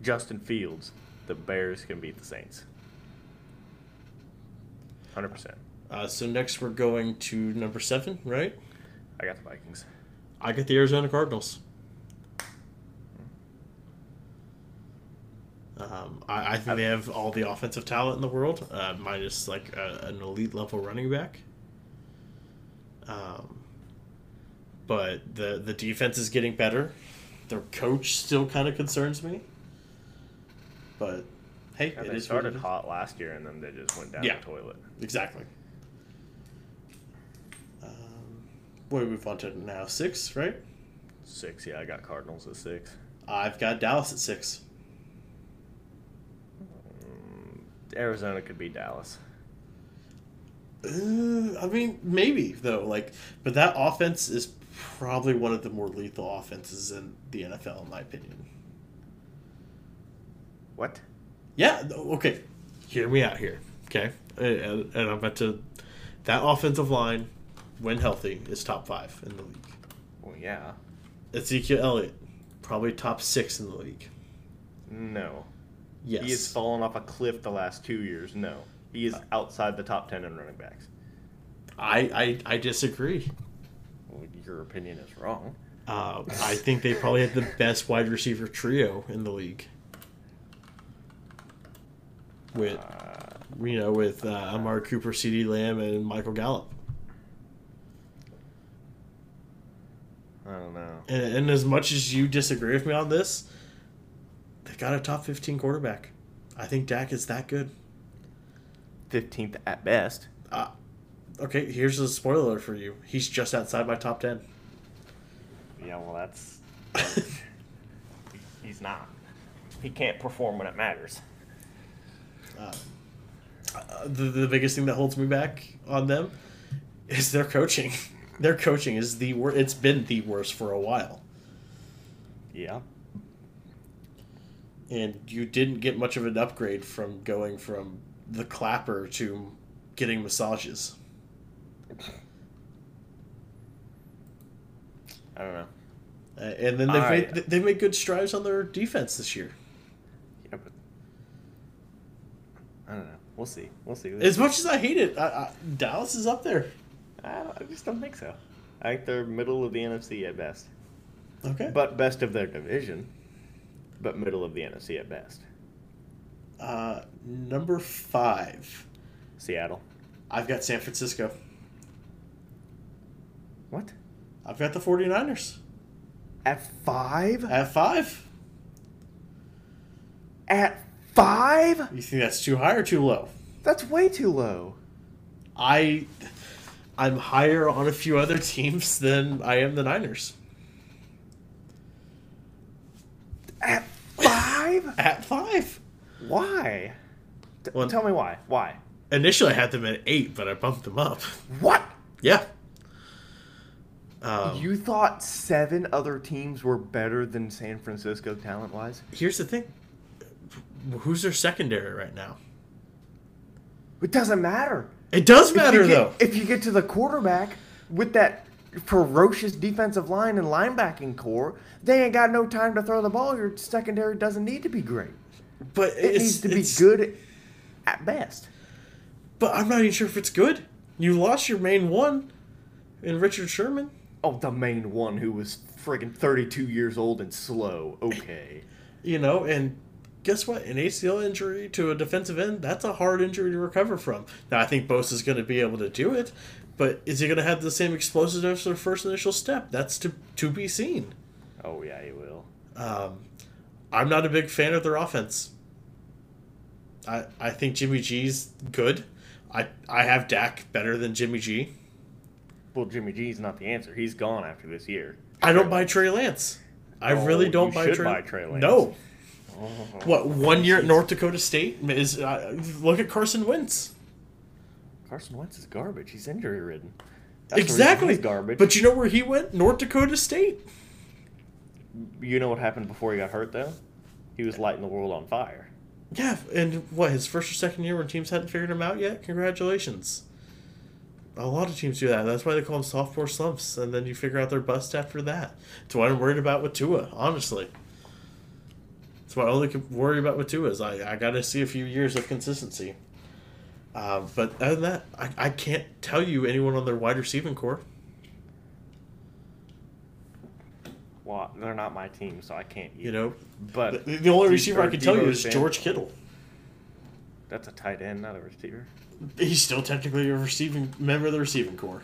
Justin Fields, the Bears can beat the Saints. 100%. Uh, so next we're going to number seven, right? I got the Vikings. I get the Arizona Cardinals. Um, I, I think they have all the offensive talent in the world, uh, minus like a, an elite level running back. Um, but the the defense is getting better. Their coach still kind of concerns me. But hey, Yeah, it they started it hot last year and then they just went down Yeah. the toilet. Exactly. Um, what do we move on to now? Six, right? Six, yeah, I got Cardinals at six. I've got Dallas at six. Arizona could be Dallas. Uh, I mean, maybe though. Like, but that offense is probably one of the more lethal offenses in the NFL, in my opinion. What? Yeah. Okay. Hear me out here. Okay. And, and I'm about to. That offensive line, when healthy, is top five in the league. Well, yeah. Ezekiel Elliott, probably top six in the league. No. Yes. He has fallen off a cliff the last two years. No. He is uh. outside the top 10 in running backs. I, I I disagree. Your opinion is wrong. Uh, I think they probably had the best wide receiver trio in the league. With you know, with uh, Amari Cooper, CeeDee Lamb, and Michael Gallup. I don't know. And, and as much as you disagree with me on this, they got a top fifteen quarterback. I think Dak is that good. 15th at best. Uh, okay, here's a spoiler for you. He's just outside my top ten. Yeah, well, that's. he's not. He can't perform when it matters. Uh, the, the biggest thing that holds me back on them is their coaching. their coaching is the worst. it's been the worst for a while. Yeah. And you didn't get much of an upgrade from going from the clapper to getting massages. I don't know. Uh, and then they've I- made they made good strides on their defense this year. Yeah, but I don't know. We'll see. We'll see. As much as I hate it, I, I, Dallas is up there. I, I just don't think so. I think they're middle of the NFC at best, Okay. but best of their division, but middle of the NFC at best. Uh, number five, Seattle. I've got San Francisco. What? I've got the 49ers At five? at five. At five? You think that's too high or too low? That's way too low. I, I'm higher on a few other teams than I am the Niners. At five? At five. why? T- Well- tell me why. Why? Initially, I had them at eight, but I bumped them up. What? Yeah. Um, you thought seven other teams were better than San Francisco talent wise? here's the thing. Who's their secondary right now? It doesn't matter. It does matter you get- though. If you get to the quarterback with that ferocious defensive line and linebacking core, they ain't got no time to throw the ball. Your secondary doesn't need to be great. But It needs to be good at best. But I'm not even sure if it's good. You lost your main one in Richard Sherman. Oh, the main one who was friggin' 32 years old and slow. Okay. You know, and guess what? An ACL injury to a defensive end, that's a hard injury to recover from. Now, I think Bosa's going to be able to do it, but is he going to have the same explosiveness for the first initial step? That's to, to be seen. Oh, yeah, he will. Um, I'm not a big fan of their offense. I, I think Jimmy G's good. I, I have Dak better than Jimmy G. Well, Jimmy G's not the answer. He's gone after this year. I don't buy Trey Lance. I Oh, really don't buy Trey. buy Trey Lance. No. Oh. What one year at North Dakota State is? Uh, look at Carson Wentz. Carson Wentz is garbage. He's injury ridden. exactly. Garbage. But you know where he went? North Dakota State. you know what happened before he got hurt, though? He was lighting the world on fire. Yeah, and what his first or second year when teams hadn't figured him out yet. Congratulations. A lot of teams do that. That's why they call them sophomore slumps, and then you figure out their bust after that. That's what I'm worried about with Tua, honestly. That's what I only can worry about with Tua is I, I got to see a few years of consistency. Um, but other than that, I, I can't tell you anyone on their wide receiving core. Well, they're not my team, so I can't. You know, but the, the only receiver I can tell you is George Kittle. That's a tight end, not a receiver. He's still technically a receiving member of the receiving core.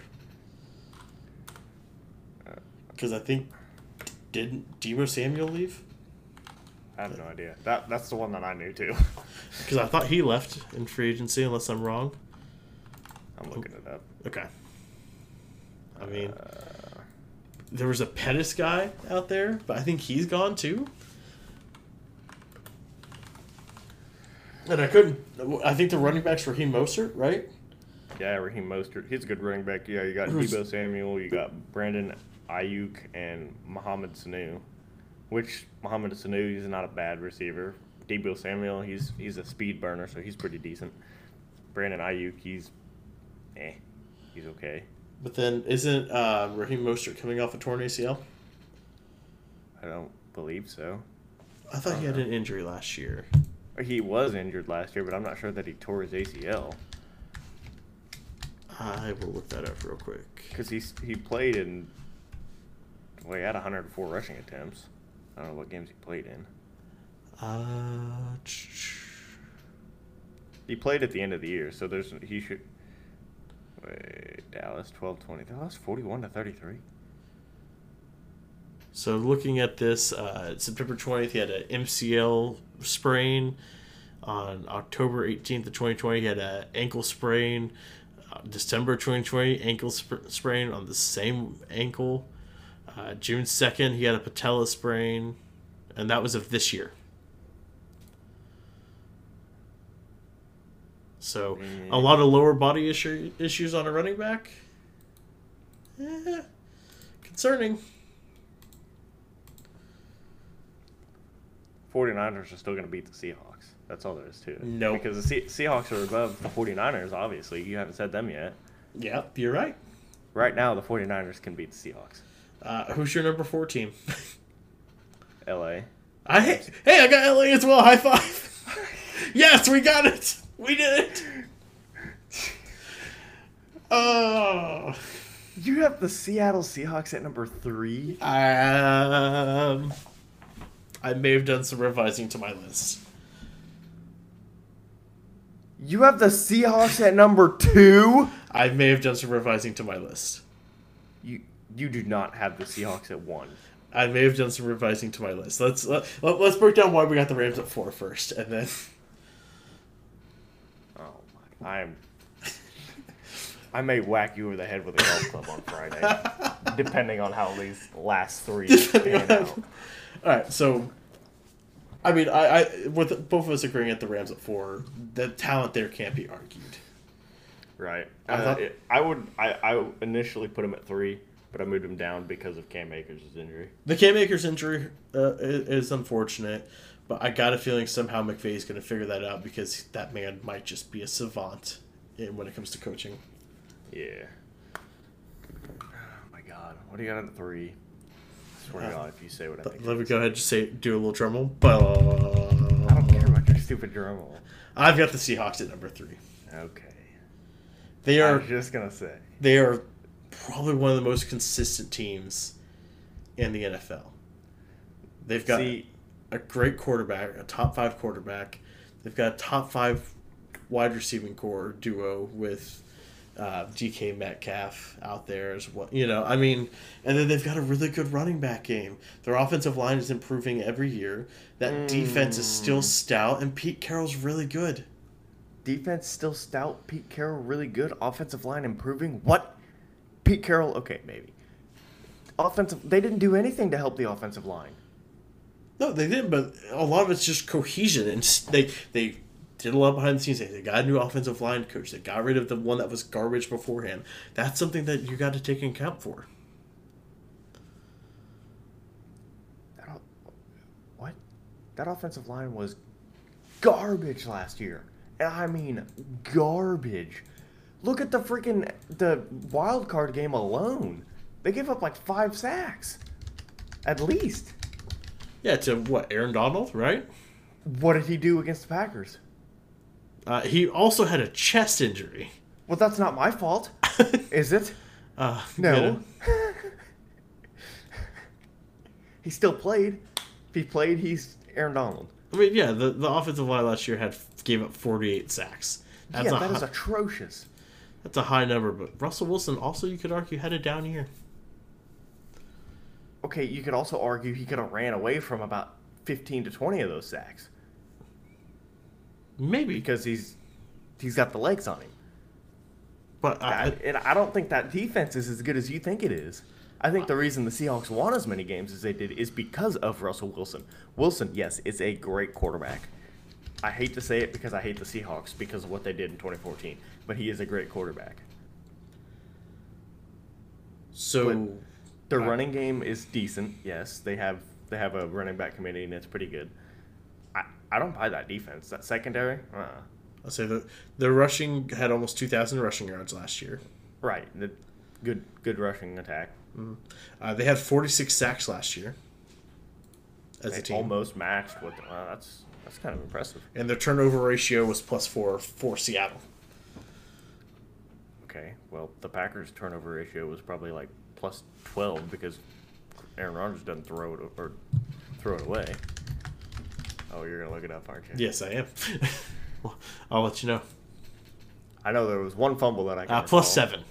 Because I think didn't Deebo Samuel leave? I have no idea. That that's the one that I knew too. Because I thought he left in free agency, unless I'm wrong. I'm looking it up. Okay. I mean, uh, there was a Pettis guy out there, but I think he's gone too. And I couldn't. I think the running backs Raheem Mostert, right? Yeah, Raheem Mostert. He's a good running back. Yeah, you got Deebo Samuel, you got Brandon Aiyuk, and Mohamed Sanu. Which Mohamed Sanu, he's not a bad receiver. Deebo Samuel, he's he's a speed burner, so he's pretty decent. Brandon Aiyuk, he's eh, he's okay. But then isn't uh, Raheem Mostert coming off a torn ACL? I don't believe so. I thought he had an injury last year. He was injured last year, but I'm not sure that he tore his ACL I will look that up real quick. because he's he played in. Well, he had 104 rushing attempts. I don't know what games he played in. Uh, He played at the end of the year, so there's he should. Wait, Dallas 12-20. They lost 41 to 33. So looking at this, uh, September 20th, he had an MCL sprain. On October 18th of 2020, he had an ankle sprain. Uh, December 2020, ankle sp- sprain on the same ankle. Uh, June 2nd, he had a patella sprain. And that was of this year. So a lot of lower body issue, issues on a running back. Eh, concerning. 49ers are still going to beat the Seahawks. That's all there is to it. Nope. Because the Se- Seahawks are above the 49ers, obviously. You haven't said them yet. Yep, you're right. Right now, the 49ers can beat the Seahawks. Uh, who's your number four team? LA. I hey, I got LA as well. High five. yes, we got it. We did it. Oh. You have the Seattle Seahawks at number three? Um, I may have done some revising to my list. You have the Seahawks at number two? I may have done some revising to my list. You you do not have the Seahawks at one. I may have done some revising to my list. Let's let, let, us break down why we got the Rams at four first, and then Oh my! I'm. I may whack you over the head with a golf club on Friday, depending on how these last three pan out. All right. So, I mean, I, I with both of us agreeing at the Rams at four, the talent there can't be argued. Right. I Uh, thought- it- I would. I, I initially put him at three, but I moved him down because of Cam Akers' injury. The Cam Akers injury uh, is, is unfortunate, but I got a feeling somehow McVay is going to figure that out because that man might just be a savant in, when it comes to coaching. Yeah. Oh my God! What do you got at three? Swear to Uh, God, if you say what I think. Let me go ahead and just say do a little drum roll. I don't care about your stupid drum roll. I've got the Seahawks at number three. Okay. They I are was just gonna say. they are probably one of the most consistent teams in the NFL. They've got See, a great quarterback, a top five quarterback. They've got a top five wide receiving core duo with uh, DK Metcalf out there as well. You know, I mean, and then they've got a really good running back game. Their offensive line is improving every year. That defense is still stout, and Pete Carroll's really good. defense still stout. Pete Carroll really good. Offensive line improving. What? Pete Carroll? Okay, maybe. Offensive. They didn't do anything to help the offensive line. No, they didn't, but a lot of it's just cohesion, and they they did a lot behind the scenes. They got a new offensive line coach. They got rid of the one that was garbage beforehand. That's something that you got to take in account for. That what? That offensive line was garbage last year. And I mean garbage. Look at the freaking the wild card game alone. They gave up like five sacks. At least. Yeah, to what Aaron Donald, right? What did he do against the Packers? Uh, he also had a chest injury. Well, that's not my fault. Is it? Uh, No. he still played. If he played, he's Aaron Donald. I mean, yeah, the, the offensive line last year had gave up forty eight sacks. That's yeah, that is hi- atrocious. that's a high number. But Russell Wilson also, you could argue, had a down year. Okay, you could also argue he could have ran away from about 15 to 20 of those sacks Maybe, because he's he's got the legs on him. but I, I, and I don't think that defense is as good as you think it is. I think the reason the Seahawks won as many games as they did is because of Russell Wilson. Wilson, yes, is a great quarterback. I hate to say it because I hate the Seahawks because of what they did in 2014, but he is a great quarterback. so Their Uh, running game is decent. Yes, they have they have a running back committee and it's pretty good. I, don't buy that defense. That secondary, uh, I'll say that the rushing had almost two thousand rushing yards last year. right? The good good rushing attack. Uh, they had forty six sacks last year as a team, almost matched what. Wow, that's that's kind of impressive. and their turnover ratio was plus four for Seattle. Okay, well, the Packers' turnover ratio was probably like plus twelve because Aaron Rodgers doesn't throw it or throw it away. Oh, you're gonna look it up, aren't you? Yes, I am. I'll let you know. I know there was one fumble that I can Uh, plus recall. seven.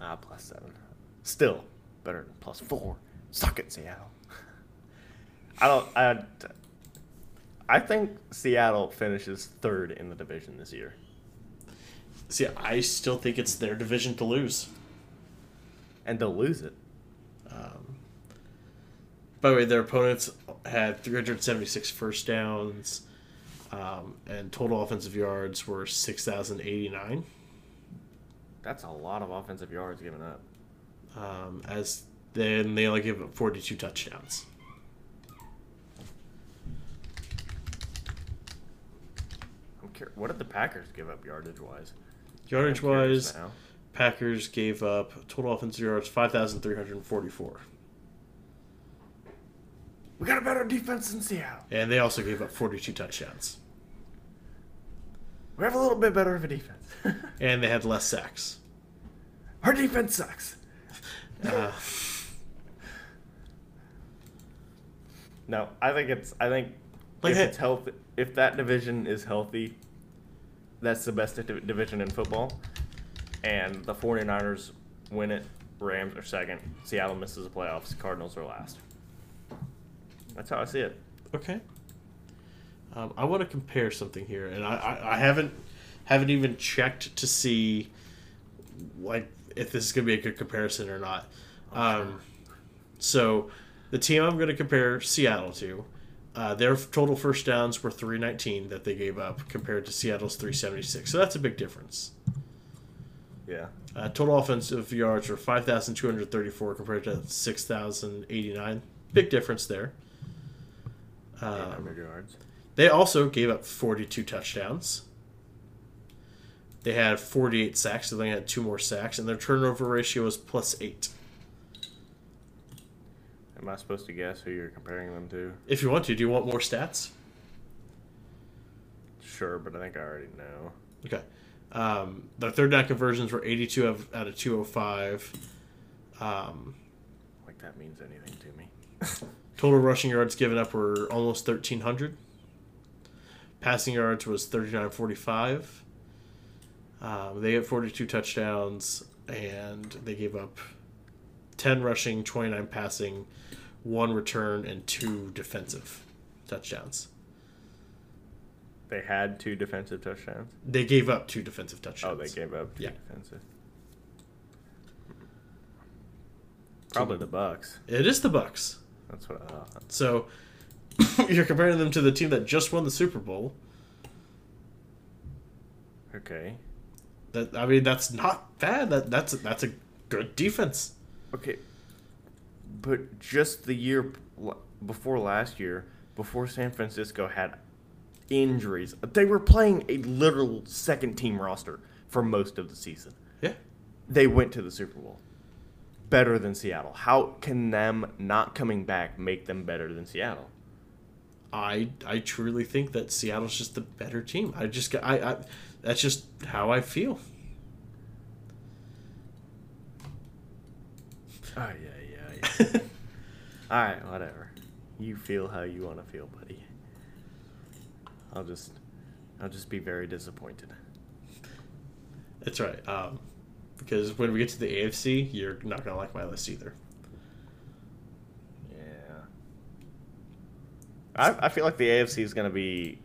Ah, plus seven. Still better than plus four. Suck it, Seattle. I don't. I. I think Seattle finishes third in the division this year. See, I still think it's their division to lose. and they'll lose it. By the way, their opponents had 376 first downs. Um, and total offensive yards were 6,089. That's a lot of offensive yards given up. Um, as then they only give up 42 touchdowns. I'm curious, what did the Packers give up yardage wise? Yardage wise, Packers gave up total offensive yards 5,344. We got a better defense than Seattle. And they also gave up 42 touchdowns. We have a little bit better of a defense. and they had less sacks. Our defense sucks. Uh, no, I think it's. I think Like, if hey- it's healthy, if that division is healthy, that's the best division in football. And the 49ers win it. Rams are second. Seattle misses the playoffs. Cardinals are last. That's how I see it. Okay. Um, I want to compare something here, and I, I, I haven't haven't even checked to see like if this is going to be a good comparison or not. Um, so the team I'm going to compare Seattle to, uh, their total first downs were 319 that they gave up compared to Seattle's 376. So that's a big difference. Yeah. Uh, total offensive yards were 5,234 compared to 6,089. Big difference there. Um, yards. they also gave up 42 touchdowns. They had 48 sacks, so they had two more sacks, and their turnover ratio was plus eight. Am I supposed to guess who you're comparing them to? If you want to, do you want more stats? Sure, but I think I already know. Okay. Um, their third down conversions were 82 out of 205. Um, Like that means anything to me. total rushing yards given up were almost 1,300. Passing yards was 39.45. Um, they had 42 touchdowns, and they gave up 10 rushing, 29 passing, one return, and two defensive touchdowns. They had two defensive touchdowns. They gave up two defensive touchdowns. Oh, they gave up two Yeah. defensive. Probably the Bucs. It is the Bucs. That's what I thought. So you're comparing them to the team that just won the Super Bowl. Okay. That I mean, that's not bad. That that's that's a good defense. Okay. But just the year before last year, before San Francisco had injuries, they were playing a literal second team roster for most of the season. Yeah. They went to the Super Bowl. Better than Seattle. How can them not coming back make them better than Seattle? I I truly think that Seattle's just the better team. I just I, I that's just how I feel. Oh yeah, yeah, yeah. All right, whatever. You feel how you want to feel, buddy. I'll just, I'll just be very disappointed. That's right. Um, because when we get to the AFC, you're not gonna like my list either. Yeah. I, I feel like the AFC is going to be,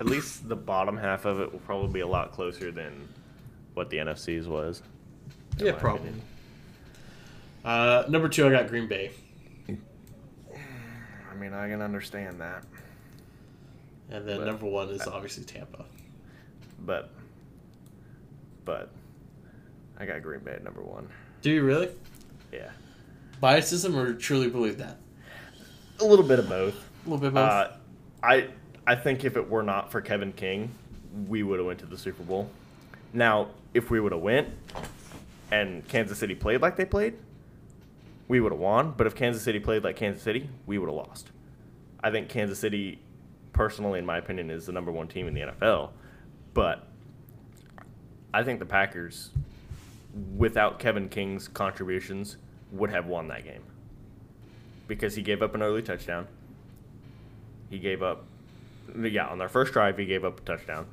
at least the bottom half of it will probably be a lot closer than what the NFC's was. Yeah, probably. opinion. Uh, number two, I got Green Bay, I mean, I can understand that, and then But- number one is obviously Tampa. but, but, I got Green Bay at number one. Do you really? Yeah. Biasism or truly believe that? A little bit of both. A little bit of both. Uh, I I think if it were not for Kevin King, we would have went to the Super Bowl. Now, if we would have went and Kansas City played like they played, we would have won. But if Kansas City played like Kansas City, we would have lost. I think Kansas City, personally, in my opinion, is the number one team in the NFL. But I think the Packers, without Kevin King's contributions, would have won that game because he gave up an early touchdown. He gave up, yeah, on their first drive, he gave up a touchdown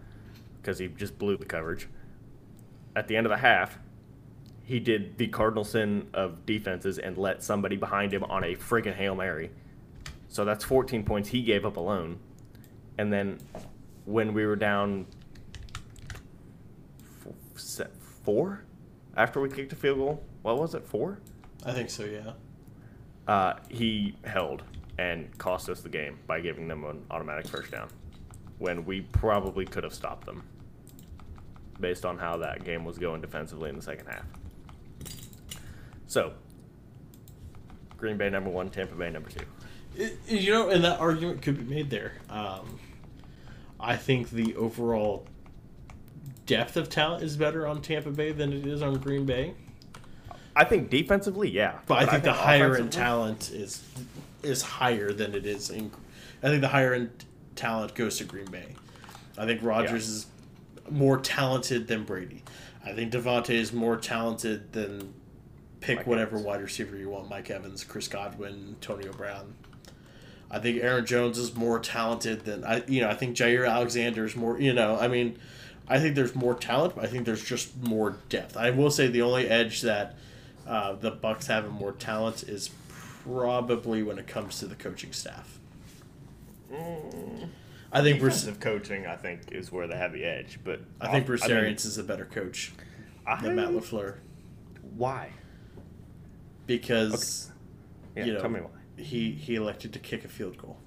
because he just blew the coverage. At the end of the half, he did the cardinal sin of defenses and let somebody behind him on a freaking Hail Mary. So that's 14 points he gave up alone. And then when we were down four after we kicked a field goal, what was it, four? I think so. Yeah. uh, he held and cost us the game by giving them an automatic first down when we probably could have stopped them based on how that game was going defensively in the second half. So, Green Bay number one, Tampa Bay number two. It- you know, and that argument could be made there. Um, I think the overall depth of talent is better on Tampa Bay than it is on Green Bay. I think defensively, yeah. But, I think the higher end talent is is higher than it is in. I think the higher end talent goes to Green Bay. I think Rodgers is more talented than Brady. I think Davante is more talented than pick Mike whatever Evans. wide receiver you want. Mike Evans, Chris Godwin, Antonio Brown. I think Aaron Jones is more talented than I. You know, I think Jaire Alexander is more. You know, I mean, I think there's more talent, but I think there's just more depth. I will say the only edge that uh, the Bucs have in more talent is probably when it comes to the coaching staff. I think Bruce. defensive coaching, I think, is where they have the edge. But I think Bruce I mean, Arians is a better coach I- than Matt LaFleur Why? because Yeah, you know tell me why. he he elected to kick a field goal.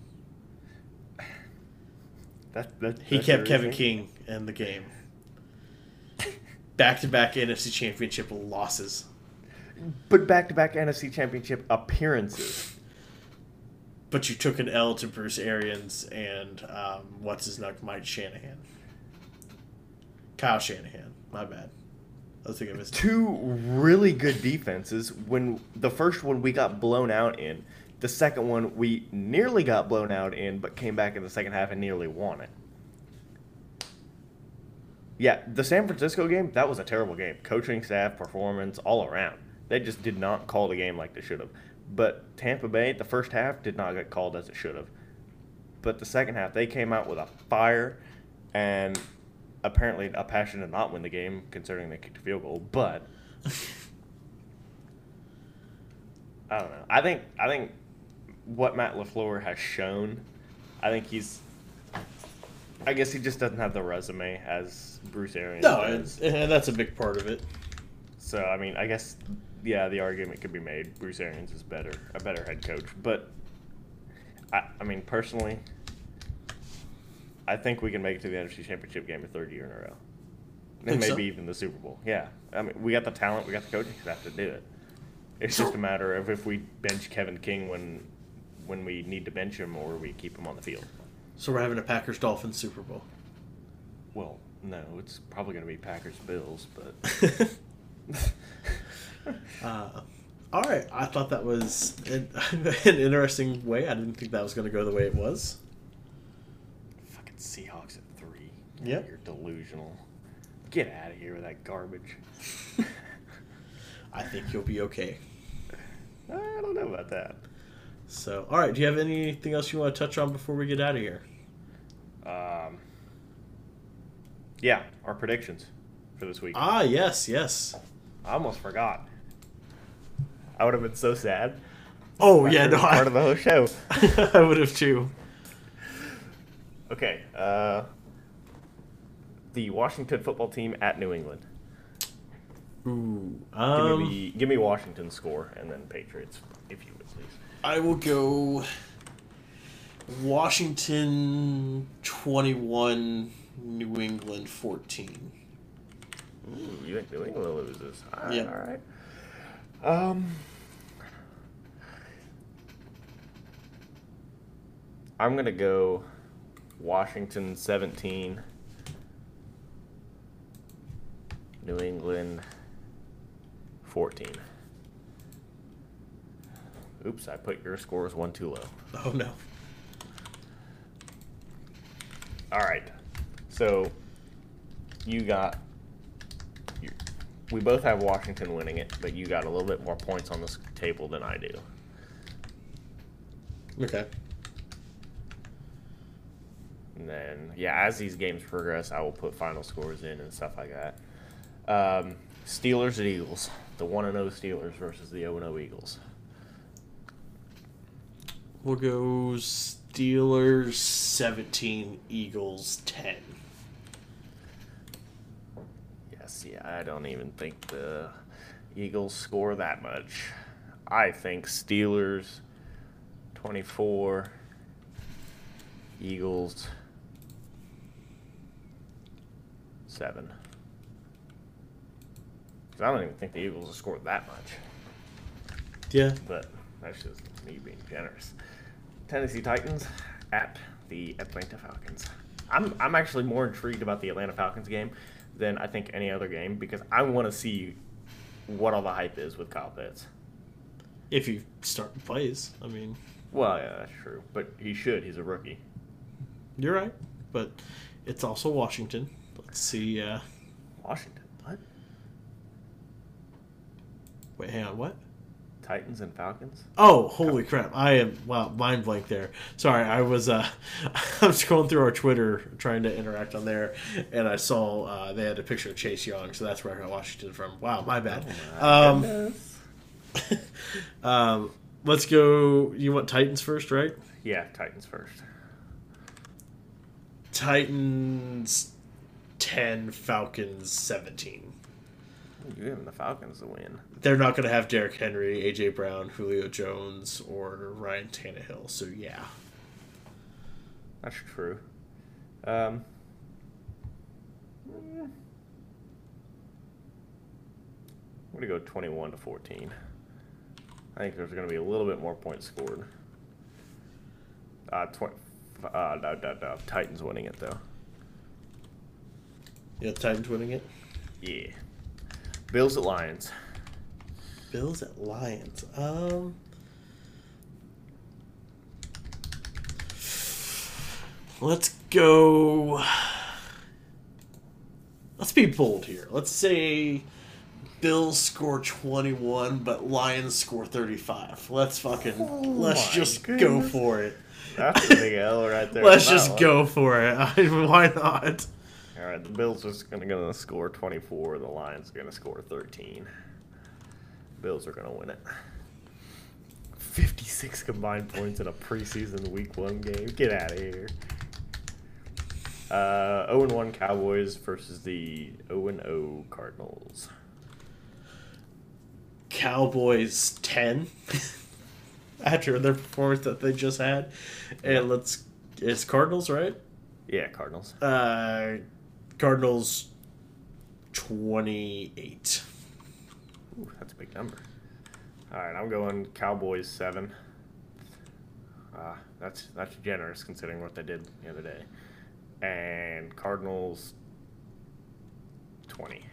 That, that, He kept Kevin? King in the game. Back to back NFC Championship losses. But back-to-back NFC Championship appearances. But you took an L to Bruce Arians and um, what's his name, Mike Shanahan. Kyle Shanahan. My bad. I was thinking of his Two really good defenses. When the first one we got blown out in, the second one we nearly got blown out in, but came back in the second half and nearly won it. Yeah, the San Francisco game, that was a terrible game. Coaching staff, performance, all around. They just did not call the game like they should have. But Tampa Bay, the first half did not get called as it should have. But the second half, they came out with a fire and apparently a passion to not win the game, considering they kicked a field goal. But I don't know. I think I think what Matt LaFleur has shown, I think he's. I guess he just doesn't have the resume as Bruce Arians No, does. and, and that's a big part of it. So I mean, I guess yeah, the argument could be made. Bruce Arians is better, a better head coach. But I, I mean, personally, I think we can make it to the NFC Championship game a third year in a row, and maybe so? even the Super Bowl. Yeah, I mean, we got the talent, we got the coaching staff to do it. It's just a matter of if we bench Kevin King when when we need to bench him, or we keep him on the field. So we're having a Packers Dolphins Super Bowl. Well, no, it's probably going to be Packers Bills, but uh, all right, I thought that was an, an interesting way. I didn't think that was going to go the way it was. Fucking Seahawks at three. Yep. You're delusional. Get out of here with that garbage. I think you'll be okay. I don't know about that. So, all right, do you have anything else you want to touch on before we get out of here? Um, yeah, our predictions for this week. Ah, yes, yes. I almost forgot. I would have been so sad. Oh yeah, no, part of the whole show. I, I would have too. Okay, uh, the Washington football team at New England. Ooh, Give um, me give me Washington's score and then Patriots, if you. I will go Washington 21, New England 14. Ooh, you think New England loses? All right, Yeah. all right. Um, I'm gonna go Washington 17, New England 14. Oops, I put your scores one too low. Oh no. All right. So you got. You, we both have Washington winning it, but you got a little bit more points on this table than I do. Okay. And then, yeah, as these games progress, I will put final scores in and stuff like that. Um, Steelers at Eagles. The 1 0 Steelers versus the 0 0 Eagles. We'll go Steelers 17, Eagles 10. Yes, yeah, I don't even think the Eagles score that much. I think Steelers 24. Eagles. 7. 'Cause I don't even think the Eagles have scored that much. Yeah. But that's just me being generous. Tennessee Titans at the Atlanta Falcons. I'm, I'm actually more intrigued about the Atlanta Falcons game than I think any other game because I want to see what all the hype is with Kyle Pitts. If he start plays, I mean, Well, yeah, that's true. But he should. He's a rookie. you're right. But it's also Washington. Let's see. Uh, Washington. What? wait, hang on. What? Titans and Falcons? Oh, holy crap! I am wow, mind blank there. Sorry, I was uh, I was scrolling through our Twitter trying to interact on there, and I saw uh, they had a picture of Chase Young, so that's where I got Washington from. Wow, my bad. um, um, let's go. You want Titans first, right? Yeah, Titans first. Titans ten, Falcons seventeen. You're giving the Falcons the win. They're not going to have Derrick Henry, AJ Brown, Julio Jones, or Ryan Tannehill. So yeah, That's true. Um, I'm gonna go 21 to 14. I think there's gonna be a little bit more points scored. Uh, 20. Uh, no, no, no. Titans winning it though. yeah, Titans winning it. Yeah. Bills at Lions. Bills at Lions. Um. Let's go. Let's be bold here. Let's say Bills score 21, but Lions score 35. Let's fucking. Oh let's just go for it. That's a big L right there. Let's just one. go for it. Why not? All right, the Bills are gonna gonna score 24. The Lions are gonna score 13. Bills are gonna win it. 56 combined points in a preseason Week One game. Get out of here. Uh, 0 1 Cowboys versus the 0 0 Cardinals. Cowboys 10 after their performance that they just had. And let's. It's Cardinals, right? Yeah, Cardinals. Uh, Cardinals 28. Ooh, that's a big number. All right, I'm going Cowboys seven. Uh, that's that's generous considering what they did the other day. And Cardinals twenty.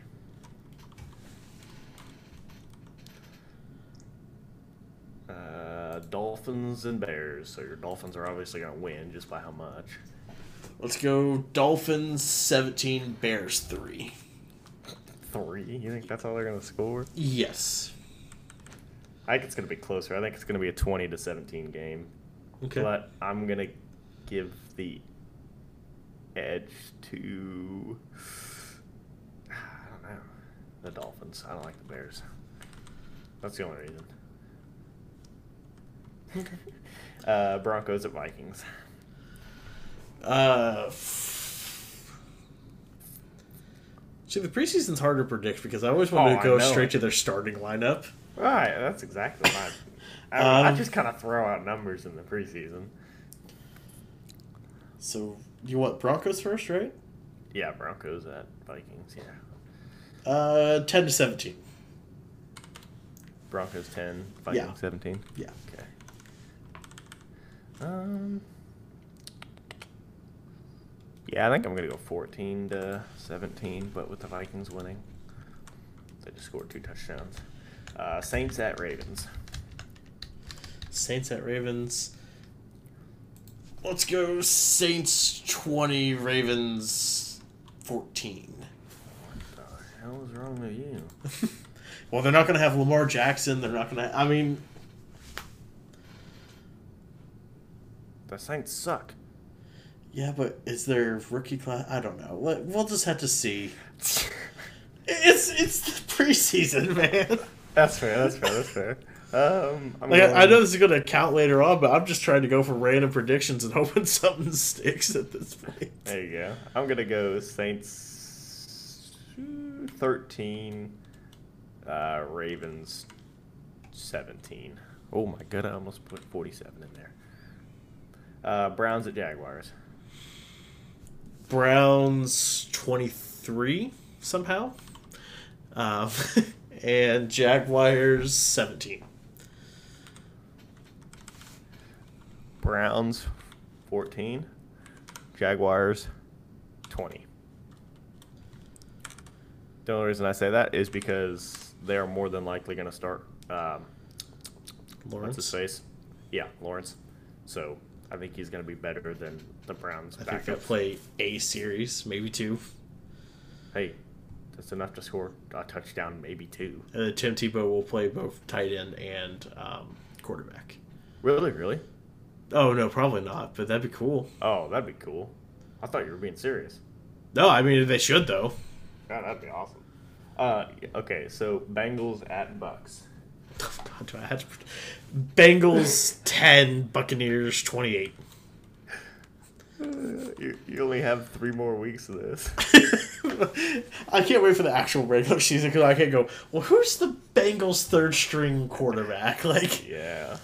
Uh, Dolphins and Bears. So your Dolphins are obviously going to win just by how much? Let's go Dolphins 17, Bears 3. Three. You think that's all they're going to score? Yes. I think it's going to be closer. I think it's going to be a twenty to seventeen game. Okay. But I'm gonna give the edge to I don't know the Dolphins. I don't like the Bears. That's the only reason. uh, Broncos at Vikings. Uh, see, the preseason's hard to predict because I always want Oh, to go straight to their starting lineup. Right, that's exactly my. I, I Um, just kind of throw out numbers in the preseason. So, you want Broncos first, right? Yeah, Broncos at Vikings. Yeah, Uh, 10 to 17. Broncos ten, Vikings Yeah. seventeen. Yeah. Okay. Um. Yeah, I think I'm gonna go 14 to 17, but with the Vikings winning, they just scored two touchdowns. Uh, Saints at Ravens. Saints at Ravens. Let's go Saints 20, Ravens 14. What the hell is wrong with you? Well, they're not going to have Lamar Jackson. They're not going to. I mean, The Saints suck. Yeah, but is there rookie class? I don't know. We'll just have to see. It's it's the preseason, man. That's fair. That's fair. That's fair. Um, I'm Like, I, I know this is going to count later on, but I'm just trying to go for random predictions and hoping something sticks at this point. There you go. I'm gonna go Saints thirteen, uh, Ravens seventeen. Oh my god, I almost put 47 in there. Uh, Browns at Jaguars. Browns 23 somehow. Um, and Jaguars 17. Browns 14. Jaguars 20. The only reason I say that is because they are more than likely going to start. Um, what's Lawrence. his face? Yeah, Lawrence. So I think he's going to be better than the Browns I think they'll play a series, maybe two. Hey, that's enough to score a touchdown, maybe two. Uh, Tim Tebow will play both tight end and um, quarterback. Really, really? Oh no, probably not. But that'd be cool. Oh, that'd be cool. I thought you were being serious. No, I mean they should though. God, that'd be awesome. Uh, okay, so Bengals at Bucs. God, do I have to... Bengals ten, Buccaneers twenty eight. You, you only have three more weeks of this. I can't wait for the actual regular season because I can't go. Well, who's the Bengals' third string quarterback? Like, yeah.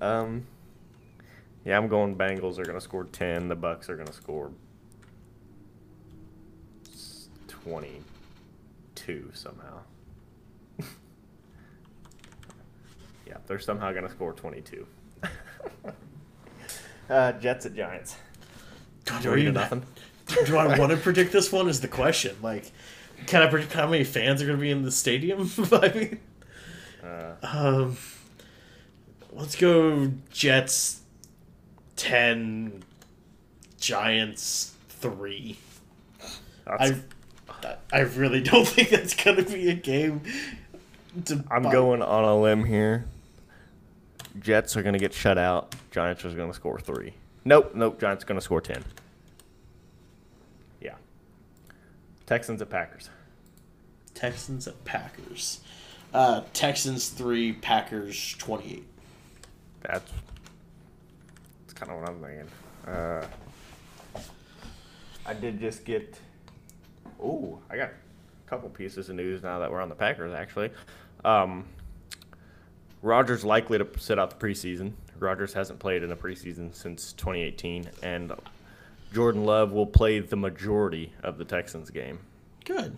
Um. Yeah, I'm going. Bengals are gonna score ten. The Bucs are gonna score twenty-two somehow. yeah, they're somehow gonna score twenty-two. uh, Jets at Giants. God, Three are to you nothing. Do I want to predict this one? Is the question. Like, can I predict how many fans are going to be in the stadium? I mean, Uh, um, let's go Jets ten, Giants three. I I really don't think that's going to be a game. To I'm buy- going on a limb here. Jets are going to get shut out. Giants are going to score three. Nope, nope. Giants are going to score 10. Yeah. Texans at Packers. Texans at Packers. Uh, Texans three, Packers twenty eight. That's, that's kind of what I'm thinking. Uh, I did just get. Oh, I got a couple pieces of news now that we're on the Packers, actually. Um, Rodgers likely to sit out the preseason. Rodgers hasn't played in a preseason since 2018, and Jordan Love will play the majority of the Texans game. Good.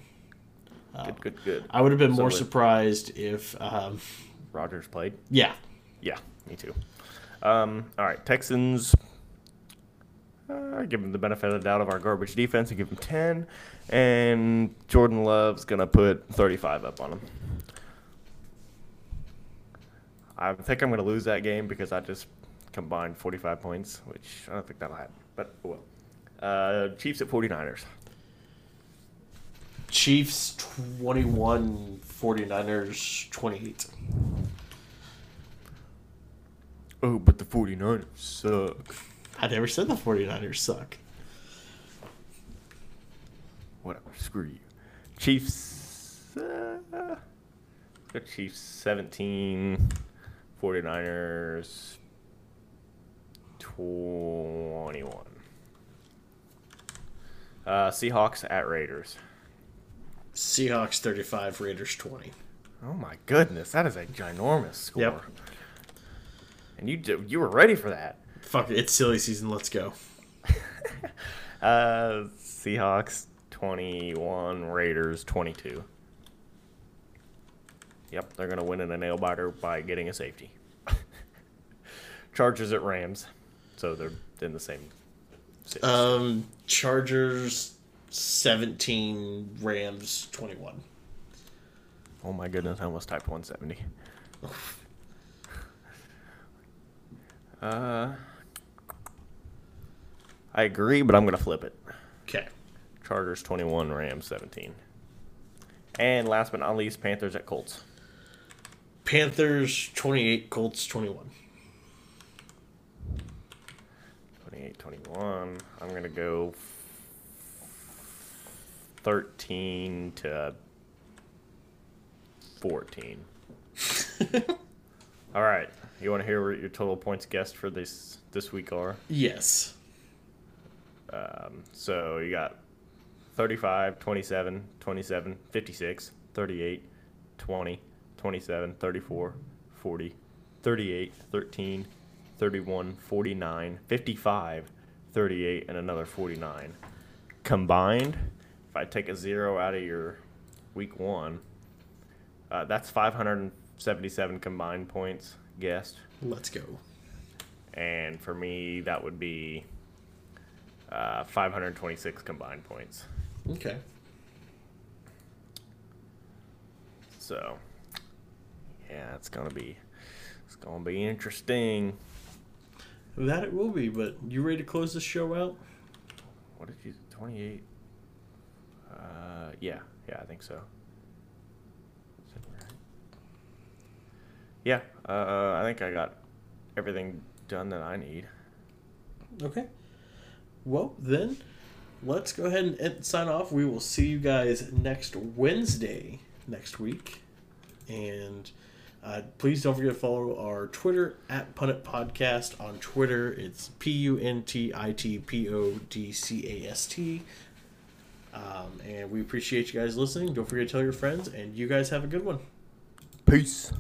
Good, good, good. I would have been So more with- surprised if, um, Rodgers played. yeah, Yeah, me too. Um, all right, Texans. Uh, I give them the benefit of the doubt of our garbage defense and give them 10. And Jordan Love's going to put 35 up on them. I think I'm going to lose that game because I just combined 45 points, which I don't think that'll happen. But, oh well. Uh, Chiefs at 49ers. Chiefs 21, 49ers 28. Oh, but the 49ers suck. I never said the 49ers suck. Whatever, screw you. Chiefs. Uh, the Chiefs 17, 49ers 21. Uh, Seahawks at Raiders. Seahawks 35, Raiders 20. Oh my goodness, that is a ginormous score. Yep. And you you were ready for that. Fuck it, it's silly season. Let's go. Uh, Seahawks 21, Raiders 22. Yep, they're going to win in a nail biter by getting a safety. Chargers at Rams. So they're in the same. Um, Chargers 17, Rams 21. oh my goodness, I almost typed 170. Uh, I agree, but I'm going to flip it. Okay. Chargers 21, Rams 17. And last but not least, Panthers at Colts. Panthers 28, Colts 21. 28 21. I'm going to go 13 to 14. All right. You want to hear what your total points guessed for this this week are? Yes. Um, so you got 35, 27, 27, 56, 38, 20, 27, 34, 40, 38, 13, 31, 49, 55, 38, and another 49. Combined, if I take a zero out of your week one, uh, that's 577 combined points guessed. Let's go. And for me, that would be uh, 526 combined points. Okay. So, yeah, it's gonna be it's gonna be interesting. That it will be, but you ready to close this show out? What did you? Twenty eight. Uh, yeah, yeah, I think so. Right? Yeah, uh, I think I got everything done that I need. Okay. Well, then, let's go ahead and sign off. We will see you guys next Wednesday next week. And uh, please don't forget to follow our Twitter at Punt It Podcast. On Twitter, it's P U N T I T P O D C A S T. Um, and we appreciate you guys listening. Don't forget to tell your friends, and you guys have a good one. Peace.